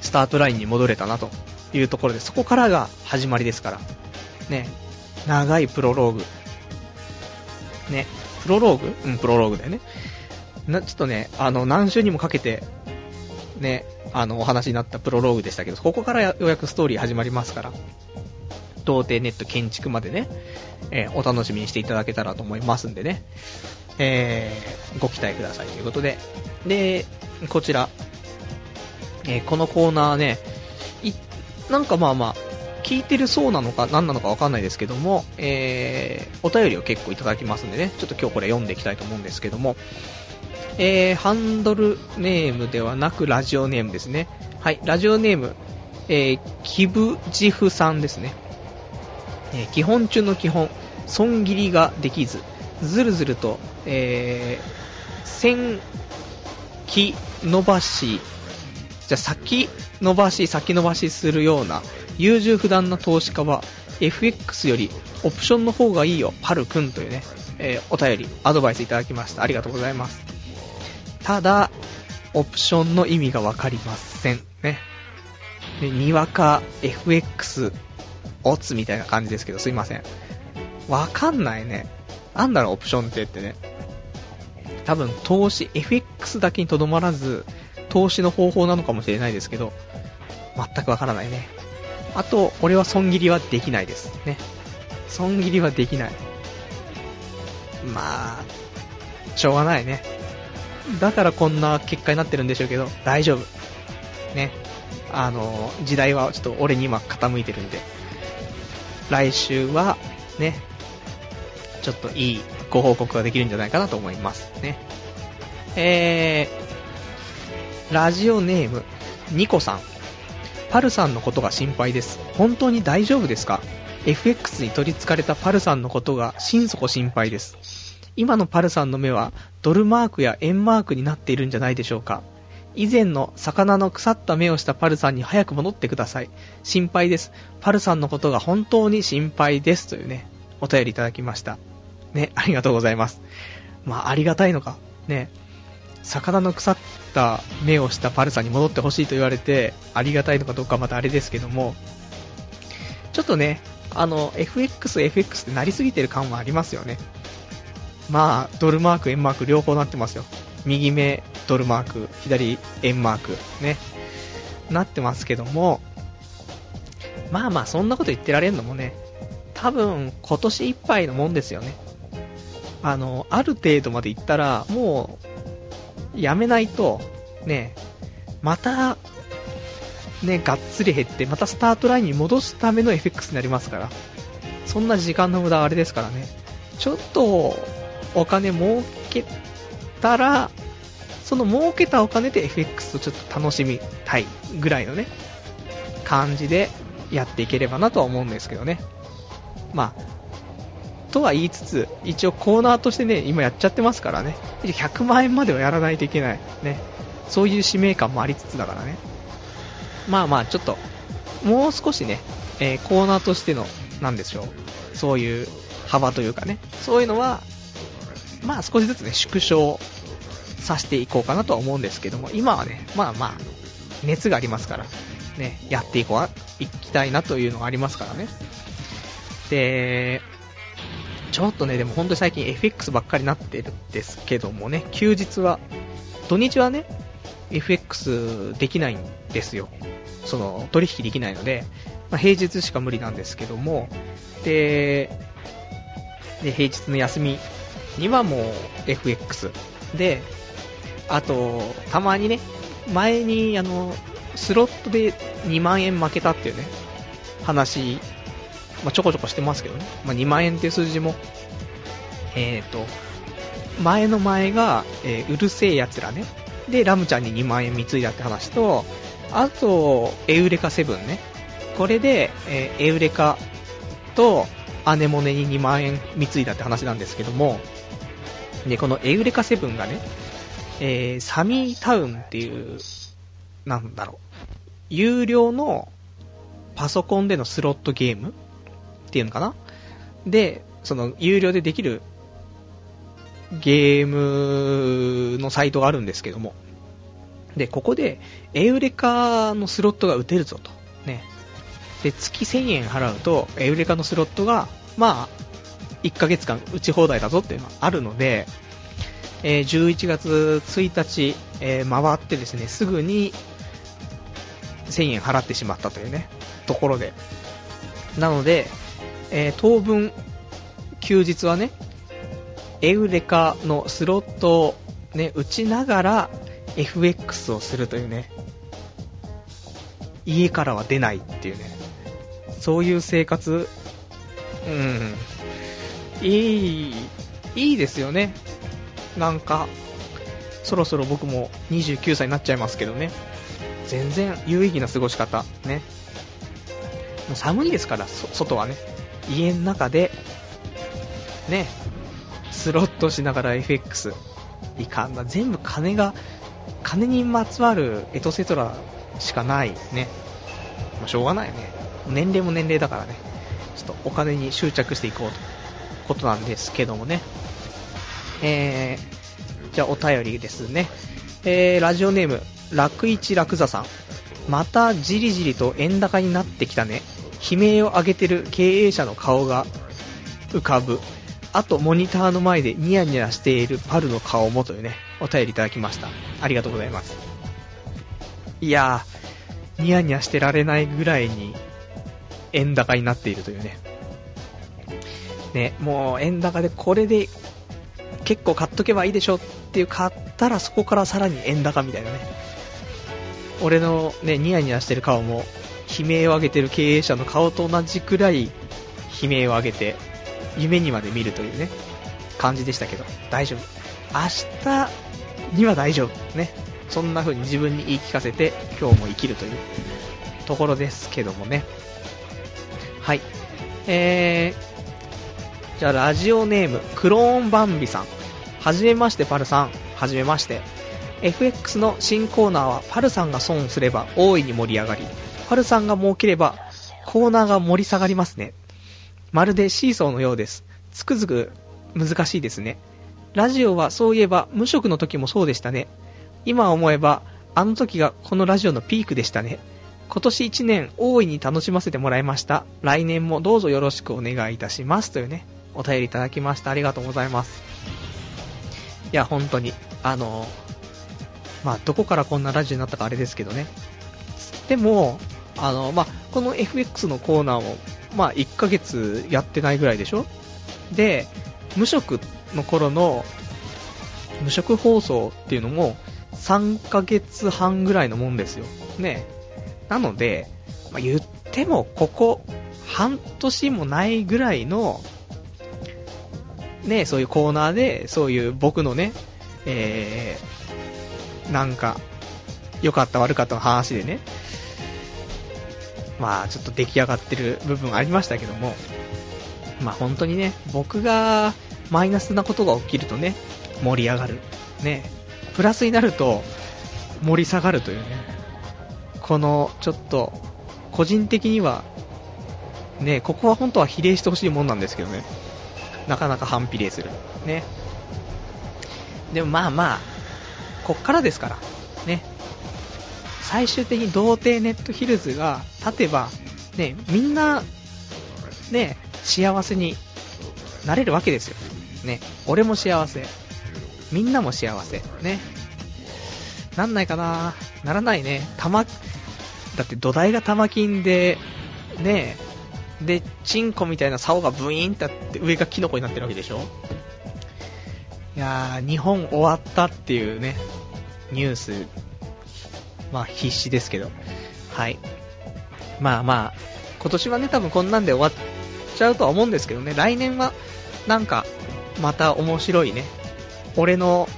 スタートラインに戻れたなというところで、そこからが始まりですから。ね。長いプロローグ。ね。プロローグ？うん、プロローグだよね。な、ちょっとね、あの、何週にもかけて、ね、あの、お話になったプロローグでしたけど、ここからようやくストーリー始まりますから、童貞ネット建築までね、えー、お楽しみにしていただけたらと思いますんでね、えー、ご期待くださいということで、で、こちら、えー、このコーナーね、い、なんかまあまあ、聞いてるそうなのか何なのかわかんないですけども、えー、お便りを結構いただきますんでね、ちょっと今日これ読んでいきたいと思うんですけども、えー、ハンドルネームではなくラジオネームですね。はい、ラジオネーム、えー、キブジフさんですね。えー、基本中の基本、損切りができず、ずるずると、えー、線、木伸ばし、じゃ先伸ばし、先伸ばしするような優柔不断な投資家は FX よりオプションの方がいいよ、パルくんというね、えー、お便り、アドバイスいただきました。ありがとうございます。ただ、オプションの意味がわかりません。ね。にわか FX オツみたいな感じですけど、すいません。わかんないね。なんだろう、オプションってってね。多分、投資、FX だけにとどまらず、投資の方法なのかもしれないですけど、全くわからないね。あと、俺は損切りはできないです。ね。損切りはできない。まあ、しょうがないね。だからこんな結果になってるんでしょうけど、大丈夫。ね。あの、時代はちょっと俺に今傾いてるんで、来週は、ね、ちょっといいご報告ができるんじゃないかなと思いますね。えー、ラジオネーム、ニコさん。パルさんのことが心配です。本当に大丈夫ですか ?FX に取り憑かれたパルさんのことが心底心配です。今のパルさんの目はドルマークや円マークになっているんじゃないでしょうか？以前の魚の腐った目をしたパルさんに早く戻ってください。心配です。パルさんのことが本当に心配です。というね、お便りいただきました。ね、ありがとうございます。まあ、ありがたいのか。ね、魚の腐った目をしたパルさんに戻ってほしいと言われて、ありがたいのかどうかまたあれですけども、ちょっとね、あの、FX、FX ってなりすぎてる感はありますよね。まあ、ドルマーク、円マーク両方なってますよ。右目ドルマーク、左円マーク、ね、なってますけども、まあまあ、そんなこと言ってられるのもね、多分、今年いっぱいのもんですよね。あの、ある程度まで行ったら、もう、やめないと、ね、また、ね、がっつり減って、またスタートラインに戻すための FX になりますから、そんな時間の無駄はあれですからね、ちょっと、お金儲けたら、その儲けたお金で FX をちょっと楽しみたいぐらいのね、感じでやっていければなとは思うんですけどね。まあ、とは言いつつ、一応コーナーとしてね、今やっちゃってますからね、100万円まではやらないといけない。ね。そういう使命感もありつつだからね。まあまあ、ちょっと、もう少しね、えー、コーナーとしての、なんでしょう、そういう幅というかね、そういうのは、まあ少しずつね、縮小させていこうかなとは思うんですけども、今はね、まあまあ、熱がありますから、ね、やっていこう、いきたいなというのがありますからね。で、ちょっとね、でも本当に最近 FX ばっかりなってるんですけどもね、休日は、土日はね、FX できないんですよ。その、取引できないので、まあ、平日しか無理なんですけども、で、で、平日の休みにはもう FX で、あと、たまにね、前にあの、スロットで2万円負けたっていうね、話まあ、ちょこちょこしてますけどね、まあ、2万円っていう数字も、えーと、前の前が、えー、うるせえ奴らね、で、ラムちゃんに2万円貢いだって話と、あと、エウレカセブンね、これで、えー、エウレカとアネモネに2万円貢いだって話なんですけども、で、このエウレカセブンがね、えー、サミータウンっていう、なんだろう、有料のパソコンでのスロットゲーム。っていうのかな？で、その、有料でできるゲームのサイトがあるんですけども、で、ここで、エウレカのスロットが打てるぞと。ね。で、月1000円払うと、エウレカのスロットが、まあ、1ヶ月間打ち放題だぞっていうのがあるので、えー、11月1日、えー、回ってですね、すぐに1000円払ってしまったというね、ところで。なので、えー、当分、休日はね、エウレカのスロットをね、打ちながら FX をするというね、家からは出ないっていうね、そういう生活、うん、いい、いいですよね。なんか、そろそろ僕も29歳になっちゃいますけどね、全然有意義な過ごし方、ね。寒いですから、外はね。家の中で、ね、スロットしながら FX。いかんな。全部金が、金にまつわるエトセトラしかないね。まあ、しょうがないよね。年齢も年齢だからね。ちょっとお金に執着していこうと。ことなんですけどもね。えー、じゃあお便りですね。えー、ラジオネーム、楽一楽座さん。またじりじりと円高になってきたね。悲鳴を上げてる経営者の顔が浮かぶ。あと、モニターの前でニヤニヤしているパルの顔もというね、お便りいただきました。ありがとうございます。いやー、ニヤニヤしてられないぐらいに円高になっているというね。ね、もう円高でこれで結構買っとけばいいでしょっていう買ったらそこからさらに円高みたいなね。俺のね、ニヤニヤしてる顔も悲鳴を上げてる経営者の顔と同じくらい悲鳴を上げて夢にまで見るというね、感じでしたけど、大丈夫。明日には大丈夫。ね。そんな風に自分に言い聞かせて今日も生きるというところですけどもね。はい。えー、じゃあラジオネーム、クローンバンビさん。はじめまして、パルさん。はじめまして。FX の新コーナーはパルさんが損すれば大いに盛り上がり、パルさんが儲ければコーナーが盛り下がりますね。まるでシーソーのようです。つくづく難しいですね。ラジオはそういえば無職の時もそうでしたね。今思えば、あの時がこのラジオのピークでしたね。今年1年大いに楽しませてもらいました。来年もどうぞよろしくお願いいたします。というね、お便りいただきました。ありがとうございます。いや、本当に、あの、まあ、どこからこんなラジオになったかあれですけどね。でも、あの、まあ、この FX のコーナーもまあ、1ヶ月やってないぐらいでしょ？で、無職の頃の無職放送っていうのも3ヶ月半ぐらいのもんですよ。ね。なので、まあ、言ってもここ半年もないぐらいの、ね、そういうコーナーで、そういう僕のね、えー、なんか、良かった悪かったの話でね、まあちょっと出来上がってる部分ありましたけども、まあ本当にね、僕がマイナスなことが起きるとね、盛り上がる。ね、プラスになると盛り下がるというね、このちょっと個人的には、ね、ここは本当は比例してほしいもんなんですけどね、なかなか反比例する。ね。でもまあまあ、こっからですから、ね、最終的に童貞ネットヒルズが立てば、ね、みんな、ね、幸せになれるわけですよ。ね、俺も幸せ。みんなも幸せ。ね。なんないかなならないね。玉、だって土台が玉金で、ねで、チンコみたいな竿がブイーンってあって上がキノコになってるわけでしょいやー、日本終わったっていうね、ニュースまあ必死ですけど。はい。まあまあ、今年はね、多分こんなんで終わっちゃうとは思うんですけどね、来年は、なんか、また面白いね、俺の、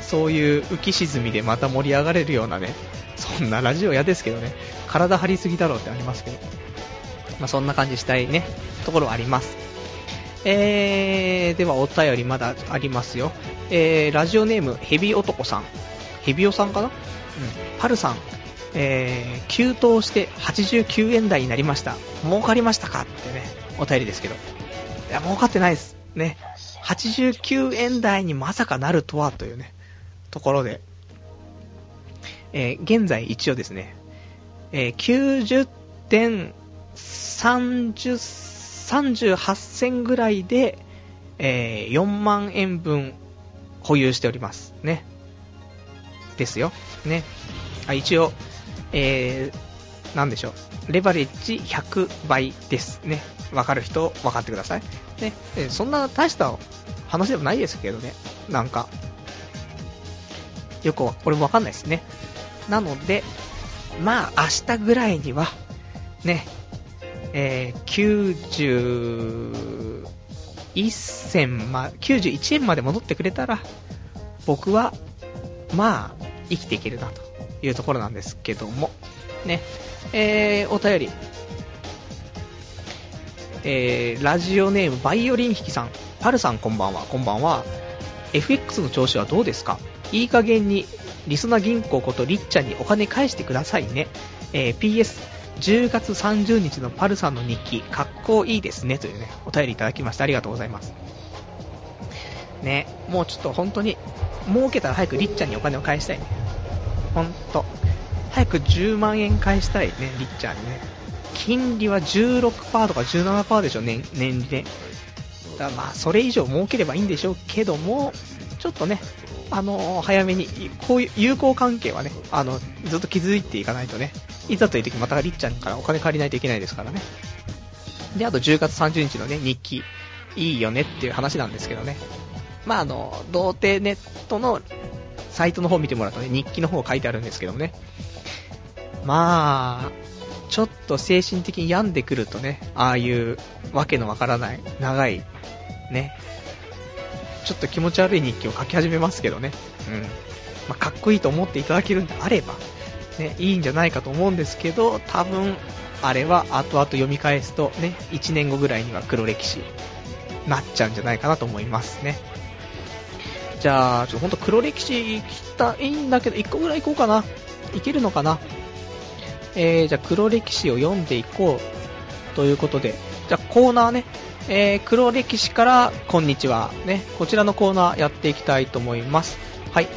そういう浮き沈みでまた盛り上がれるようなね、そんなラジオ嫌ですけどね、体張りすぎだろうってありますけど、まあそんな感じしたいね、ところはあります。えー、ではお便りまだありますよ。えー、ラジオネーム、ヘビ男さん。ヘビオさんかな、パルさん、えー、急騰して89円台になりました。儲かりましたかってね、お便りですけど。いや、儲かってないです。ね。89円台にまさかなるとはというね、ところで。えー、現在一応ですね、えー、90.38銭ぐらいで、えー、4万円分保有しております。ね。ですよ。ね。あ一応、えー、なんでしょう。レバレッジ100倍ですね。わかる人、分かってください。ね。そんな大した話でもないですけどね。なんか、よく、俺もわかんないですね。なので、まあ、明日ぐらいには、ね、えー、91銭ま、91円まで戻ってくれたら、僕は、まあ、生きていけるなというところなんですけども、ね、えー、お便り、えー、ラジオネームバイオリン弾きさん、パルさんこんばんは、こんばんは。FX の調子はどうですか？いい加減に、リソナ銀行ことりっちゃんにお金返してくださいね。えー、PS、10月30日のパルさんの日記、かっこいいですね、というね、お便りいただきましてありがとうございます。ね、もうちょっと本当に、儲けたら早くりっちゃんにお金を返したいね。ほんと。早く10万円返したいね、りっちゃんにね。金利は16%とか17%でしょ、年、年利ね。だまあ、それ以上儲ければいいんでしょうけども、ちょっとね、あのー、早めに、こういう友好関係はね、あの、ずっと築いていかないとね、いざという時またりっちゃんからお金借りないといけないですからね。で、あと10月30日のね、日記、いいよねっていう話なんですけどね。まあ、あの、童貞ネットのサイトの方見てもらうとね、日記の方書いてあるんですけどもね。まあ、ちょっと精神的に病んでくるとね、ああいうわけのわからない、長い、ね、ちょっと気持ち悪い日記を書き始めますけどね。うん。まあ、かっこいいと思っていただけるんであれば、ね、いいんじゃないかと思うんですけど、多分、あれは後々読み返すとね、1年後ぐらいには黒歴史、なっちゃうんじゃないかなと思いますね。じゃあ、ちょっとほんと黒歴史聞きたいんだけど、1個ぐらい行こうかな。いけるのかなえー、じゃあ黒歴史を読んでいこうということで、じゃあコーナーね、えー、黒歴史からこんにちは、ね、こちらのコーナーやっていきたいと思います。はい。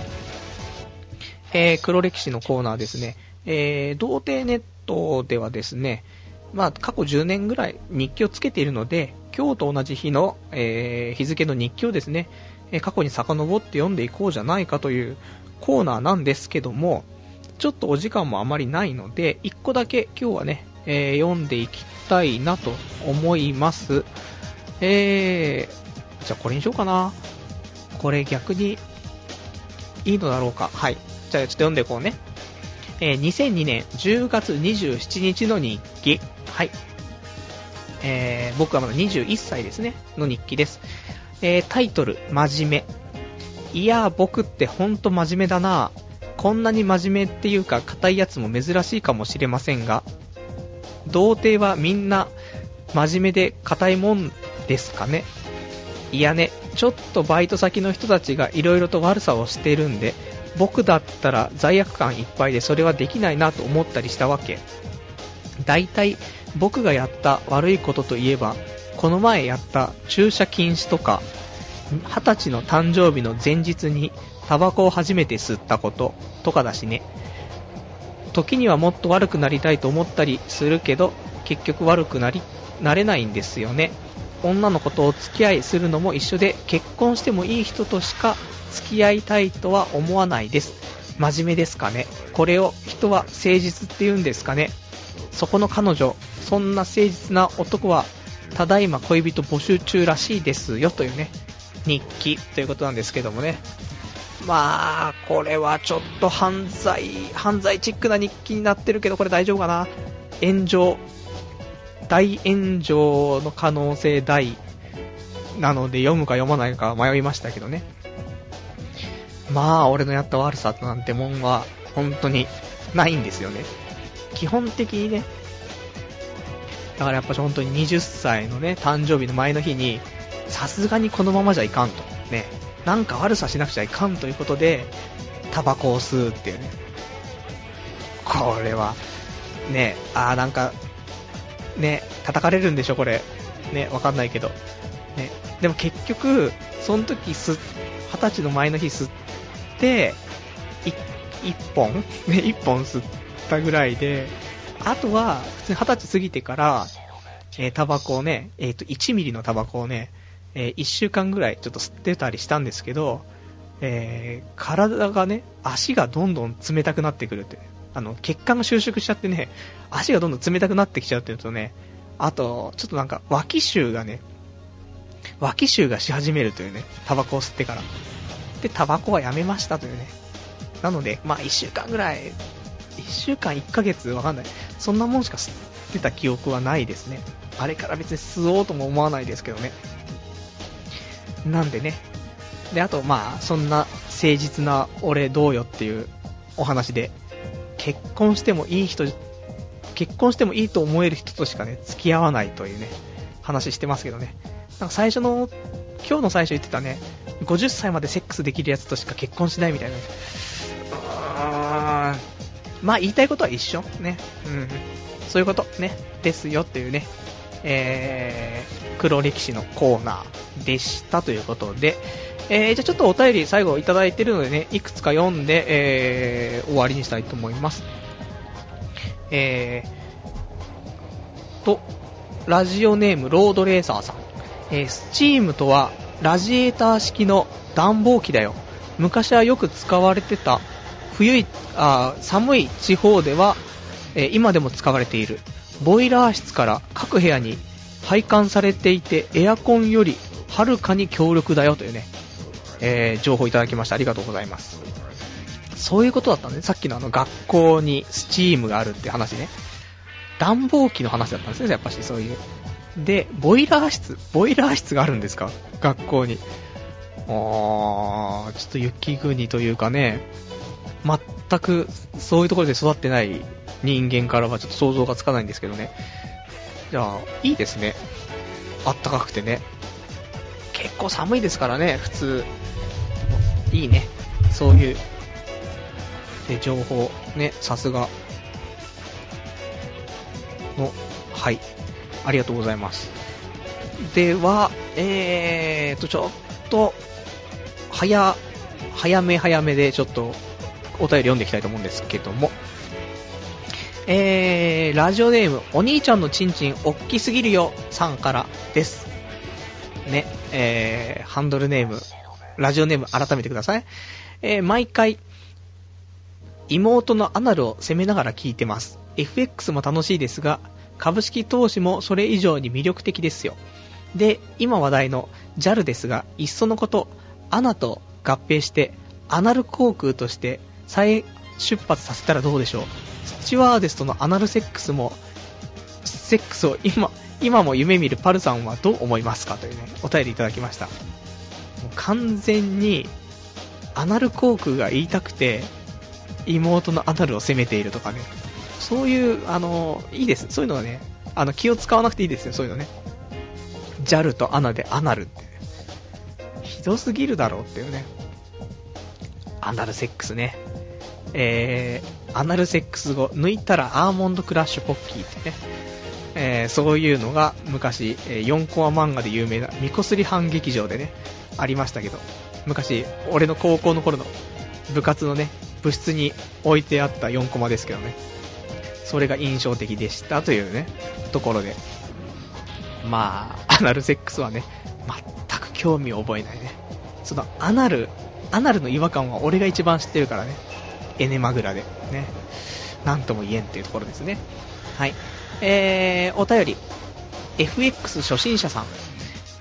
えー、黒歴史のコーナーですね。えー、童貞ネットではですね、まあ、過去10年ぐらい日記をつけているので、今日と同じ日の、えー、日付の日記をですね、え過去に遡って読んでいこうじゃないかというコーナーなんですけども、ちょっとお時間もあまりないので、1個だけ今日はね、えー、読んでいきたいなと思います。えー、じゃあこれにしようかな。これ逆にいいのだろうか。はい。じゃあちょっと読んでいこうね。えー、2002年10月27日の日記。はい。えー、僕はまだ21歳ですね。の日記です。えー、タイトル、真面目。いやー僕ってほんと真面目だなこんなに真面目っていうか、硬いやつも珍しいかもしれませんが、童貞はみんな真面目で硬いもんですかね。いやね、ちょっとバイト先の人たちが色々と悪さをしてるんで、僕だったら罪悪感いっぱいでそれはできないなと思ったりしたわけ。大体僕がやった悪いことといえば、この前やった駐車禁止とか、20歳の誕生日の前日にタバコを初めて吸ったこととかだしね。時にはもっと悪くなりたいと思ったりするけど、結局悪くなり、なれないんですよね。女の子とお付き合いするのも一緒で結婚してもいい人としか付き合いたいとは思わないです真面目ですかねこれを人は誠実って言うんですかねそこの彼女そんな誠実な男はただいま恋人募集中らしいですよというね日記ということなんですけどもねまあこれはちょっと犯罪犯罪チックな日記になってるけどこれ大丈夫かな炎上大炎上の可能性大なので読むか読まないか迷いましたけどね。まあ、俺のやった悪さなんてもんは本当にないんですよね。基本的にね。だからやっぱ本当に20歳のね、誕生日の前の日に、さすがにこのままじゃいかんと。ね。なんか悪さしなくちゃいかんということで、タバコを吸うっていうね。これは、ね、あーなんか、ね、叩かれるんでしょ、これ。ね、わかんないけど。ね、でも結局、その時す、二十歳の前の日吸って、一本？ね、一本吸ったぐらいで、あとは、普通に二十歳過ぎてから、えー、タバコをね、えっ、ー、と、1ミリのタバコをね、え、1週間ぐらいちょっと吸ってたりしたんですけど、えー、体がね、足がどんどん冷たくなってくるって。あの、血管が収縮しちゃってね、足がどんどん冷たくなってきちゃうっていうとね、あと、ちょっとなんか、脇臭がね、脇臭がし始めるというね、タバコを吸ってから。で、タバコはやめましたというね。なので、まあ、1週間ぐらい、1週間1ヶ月わかんない。そんなもんしか吸ってた記憶はないですね。あれから別に吸おうとも思わないですけどね。なんでね。で、あと、まあ、そんな誠実な俺どうよっていうお話で、結婚してもいい人、結婚してもいいと思える人としかね、付き合わないというね、話してますけどね。なんか最初の今日の最初言ってたね、50歳までセックスできるやつとしか結婚しないみたいな。うーん。まあ言いたいことは一緒。ね。うん。そういうこと、ね。ですよっていうね。えー、黒歴史のコーナーでしたということで、えー、じゃあちょっとお便り最後いただいてるのでね、いくつか読んで、えー、終わりにしたいと思います。えー、と、ラジオネームロードレーサーさん。えー、スチームとはラジエーター式の暖房機だよ。昔はよく使われてた冬いあ寒い地方では、えー、今でも使われているボイラー室から各部屋に配管されていてエアコンよりはるかに強力だよというね、えー、情報いただきました。ありがとうございます。そういうことだったんで、ね、さっきのあの学校にスチームがあるって話ね。暖房機の話だったんですね、やっぱしそういう。で、ボイラー室、ボイラー室があるんですか？学校に。あー、ちょっと雪国というかね、全くそういうところで育ってない人間からはちょっと想像がつかないんですけどね。じゃあ、いいですね。あったかくてね。結構寒いですからね、普通。いいね。そういう、で、情報、ね、さすが。の、はい。ありがとうございます。では、えーと、ちょっと、早、早め早めでちょっとお便り読んでいきたいと思うんですけども、えー、ラジオネーム、お兄ちゃんのちんちんおっきすぎるよさんからです。ね、えー、ハンドルネーム、ラジオネーム改めてください。えー、毎回、妹のアナルを攻めながら聞いてます。FX も楽しいですが、株式投資もそれ以上に魅力的ですよ。で、今話題の JAL ですが、いっそのこと、アナと合併して、アナル航空として再出発させたらどうでしょう。スチュワーデスとのアナルセックスも、セックスを今、今も夢見るパルさんはどう思いますかというね、お便りいただきました。もう完全に、アナル航空が言いたくて、妹のアナルを責めているとかね、そういう、あの、いいです。そういうのはね、あの、気を使わなくていいですよ、そういうのね。JAL とアナでアナルって、ひどすぎるだろうっていうね。アナルセックスね。えー、アナルセックス後、抜いたらアーモンドクラッシュポッキーってね、えー、そういうのが昔、え4コア漫画で有名なミコスリ反劇場でね、ありましたけど、昔、俺の高校の頃の部活のね、部室に置いてあった4コマですけどね、それが印象的でしたというね、ところで、まあ、アナルセックスはね、全く興味を覚えないね。そのアナル、アナルの違和感は俺が一番知ってるからね。エネマグラで。ね。なんとも言えんっていうところですね。はい。えー、お便り。FX 初心者さん。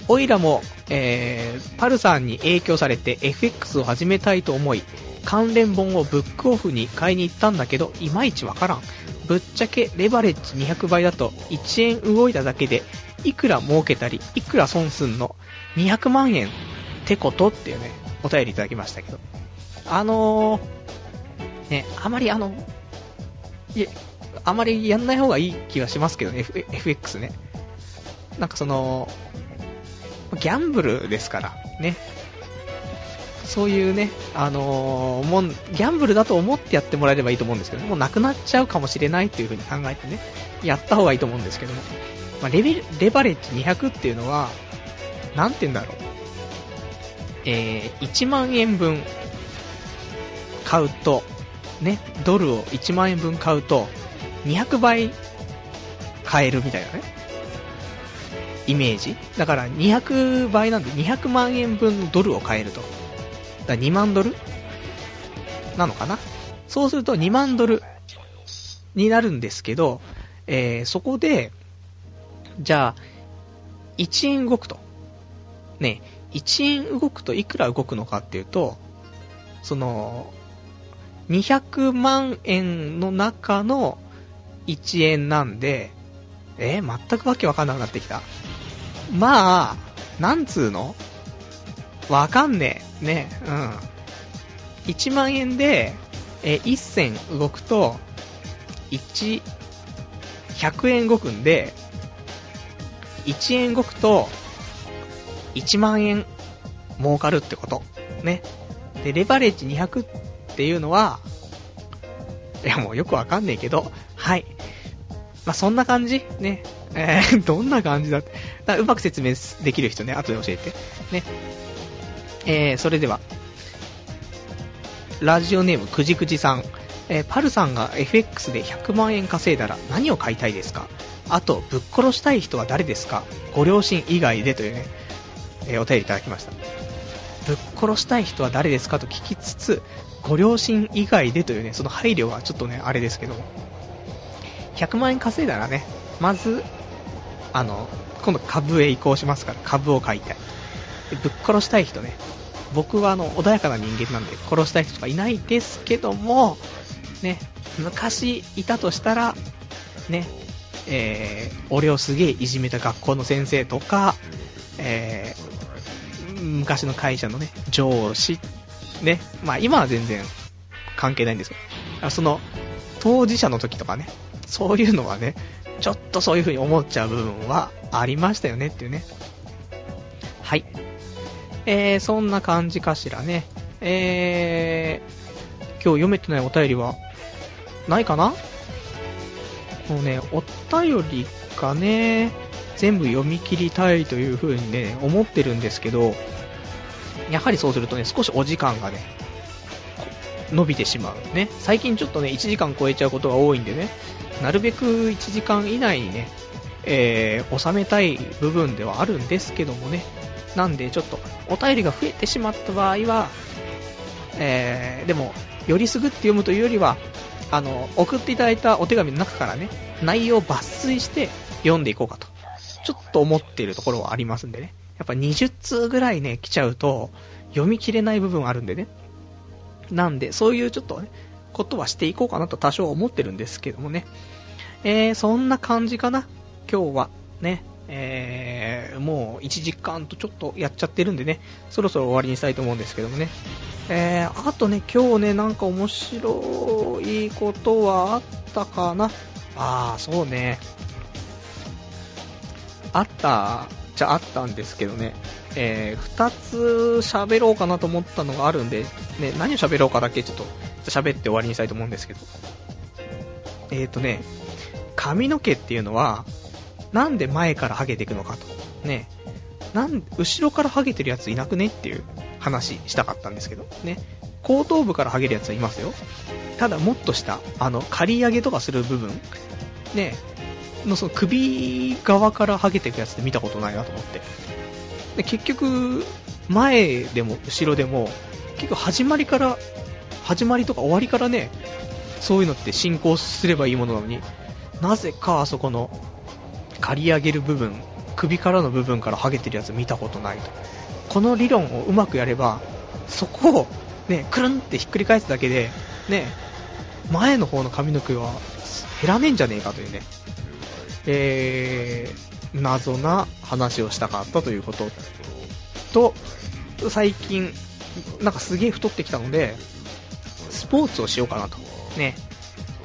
おいらも、えー、パルさんに影響されて FX を始めたいと思い、関連本をブックオフに買いに行ったんだけど、いまいちわからん。ぶっちゃけレバレッジ200倍だと1円動いただけで、いくら儲けたり、いくら損すんの ?200 万円ってことっていうね、お便りいただきましたけど。あのー、ね、あまりあの、いえ、あまりやんない方がいい気がしますけどね、F、FX ね。なんかその、ギャンブルですから、ね。そういうね、あのー、もう、ギャンブルだと思ってやってもらえればいいと思うんですけど、もうなくなっちゃうかもしれないっていう風に考えてね、やった方がいいと思うんですけども。まあ、レベルレバレッジ200っていうのは、なんて言うんだろう。えー、1万円分買うと、ね、ドルを1万円分買うと、200倍買えるみたいなね、イメージ。だから200倍なんで200万円分のドルを買えると。だ2万ドルなのかなそうすると2万ドルになるんですけど、えー、そこで、じゃあ、1円動くと。ね、1円動くといくら動くのかっていうと、その、200万円の中の1円なんで、えー、全くわけわかんなくなってきた。まあ、なんつうの？わかんねえ。ね、うん。1万円で、えー、1銭動くと、1、100円動くんで、1円動くと、1万円儲かるってこと。ね。で、レバレッジ200っていうのは、いやもうよくわかんねえけど、はい。まあ、そんな感じ？ね。えー、どんな感じだって。うまく説明できる人ね、後で教えて。ね。えー、それでは、ラジオネームくじくじさん。えー、パルさんが FX で100万円稼いだら何を買いたいですか？あと、ぶっ殺したい人は誰ですか？ご両親以外でというね、えー、お便りいただきました。ぶっ殺したい人は誰ですか？と聞きつつ、ご両親以外でというね、その配慮はちょっとね、あれですけど、100万円稼いだらね、まず、あの、今度株へ移行しますから、株を買いたい。ぶっ殺したい人ね、僕はあの、穏やかな人間なんで、殺したい人とかいないですけども、ね、昔いたとしたら、ね、えー、俺をすげえいじめた学校の先生とか、えー、昔の会社のね、上司、ね、まあ今は全然関係ないんですけど、その、当事者の時とかね、そういうのはね、ちょっとそういう風に思っちゃう部分はありましたよねっていうね。はい。えー、そんな感じかしらね。えー、今日読めてないお便りは、ないかな？もうね、お便りがね、全部読み切りたいという風にね、思ってるんですけど、やはりそうするとね、少しお時間がね、伸びてしまうね。最近ちょっとね、1時間超えちゃうことが多いんでね、なるべく1時間以内にね、えー、収めたい部分ではあるんですけどもね。なんでちょっとお便りが増えてしまった場合は、えー、でも、よりすぐって読むというよりは、あの、送っていただいたお手紙の中からね、内容を抜粋して読んでいこうかと。ちょっと思っているところはありますんでね。やっぱ20通ぐらいね、来ちゃうと、読み切れない部分あるんでね。なんで、そういうちょっとね、ことはしていこうかなと多少思ってるんですけどもね。えー、そんな感じかな。今日は。ね。えー、もう1時間とちょっとやっちゃってるんでね、そろそろ終わりにしたいと思うんですけどもね。えー、あとね、今日ね、なんか面白いことはあったかな。あー、そうね。あったじゃあったんですけどね。えー、2つ喋ろうかなと思ったのがあるんで、ね、何を喋ろうかだけちょっと喋って終わりにしたいと思うんですけど。えーとね、髪の毛っていうのは、なんで前からハゲていくのかと。ね。なん、後ろからハゲてるやついなくねっていう話したかったんですけど、ね。後頭部からハゲるやつはいますよ。ただもっとした、あの、刈り上げとかする部分、ね、のその首側からハゲていくやつって見たことないなと思って。で結局、前でも後ろでも、結構始まりから、始まりとか終わりからね、そういうのって進行すればいいものなのに、なぜかあそこの刈り上げる部分、首からの部分からハゲてるやつ見たことないと。この理論をうまくやれば、そこをね、くるんってひっくり返すだけで、ね、前の方の髪の毛は減らねえんじゃねえかというね、えー、謎な話をしたかったということと、最近、なんかすげえ太ってきたので、スポーツをしようかなと。ね。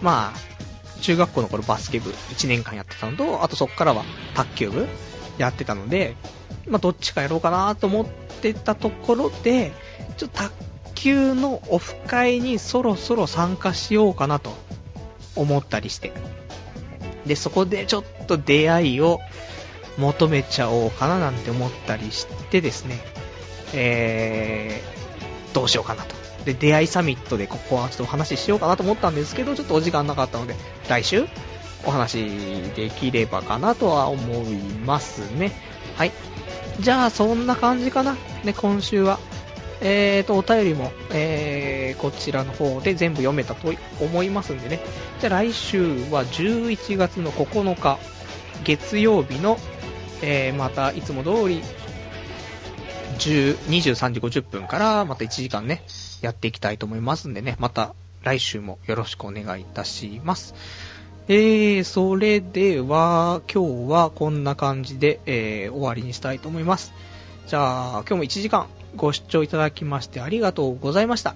まあ、中学校の頃バスケ部1年間やってたのと、あとそこからは卓球部やってたので、まあ、どっちかやろうかなと思ってたところで、ちょっと卓球のオフ会にそろそろ参加しようかなと思ったりして。で、そこでちょっと出会いを求めちゃおうかななんて思ったりしてですね、えー、どうしようかなと。で、出会いサミットでここはちょっとお話ししようかなと思ったんですけど、ちょっとお時間なかったので、来週お話できればかなとは思いますね。はい。じゃあ、そんな感じかな。ね、今週は。えーと、お便りも、えー、こちらの方で全部読めたと思いますんでね。じゃあ来週は11月の9日、月曜日の、えー、またいつも通り、23時50分からまた1時間ね、やっていきたいと思いますんでね、また来週もよろしくお願いいたします。えー、それでは、今日はこんな感じで、えー、終わりにしたいと思います。じゃあ、今日も1時間ご視聴いただきましてありがとうございました。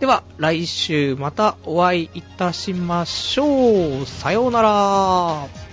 では、来週またお会いいたしましょう。さようなら。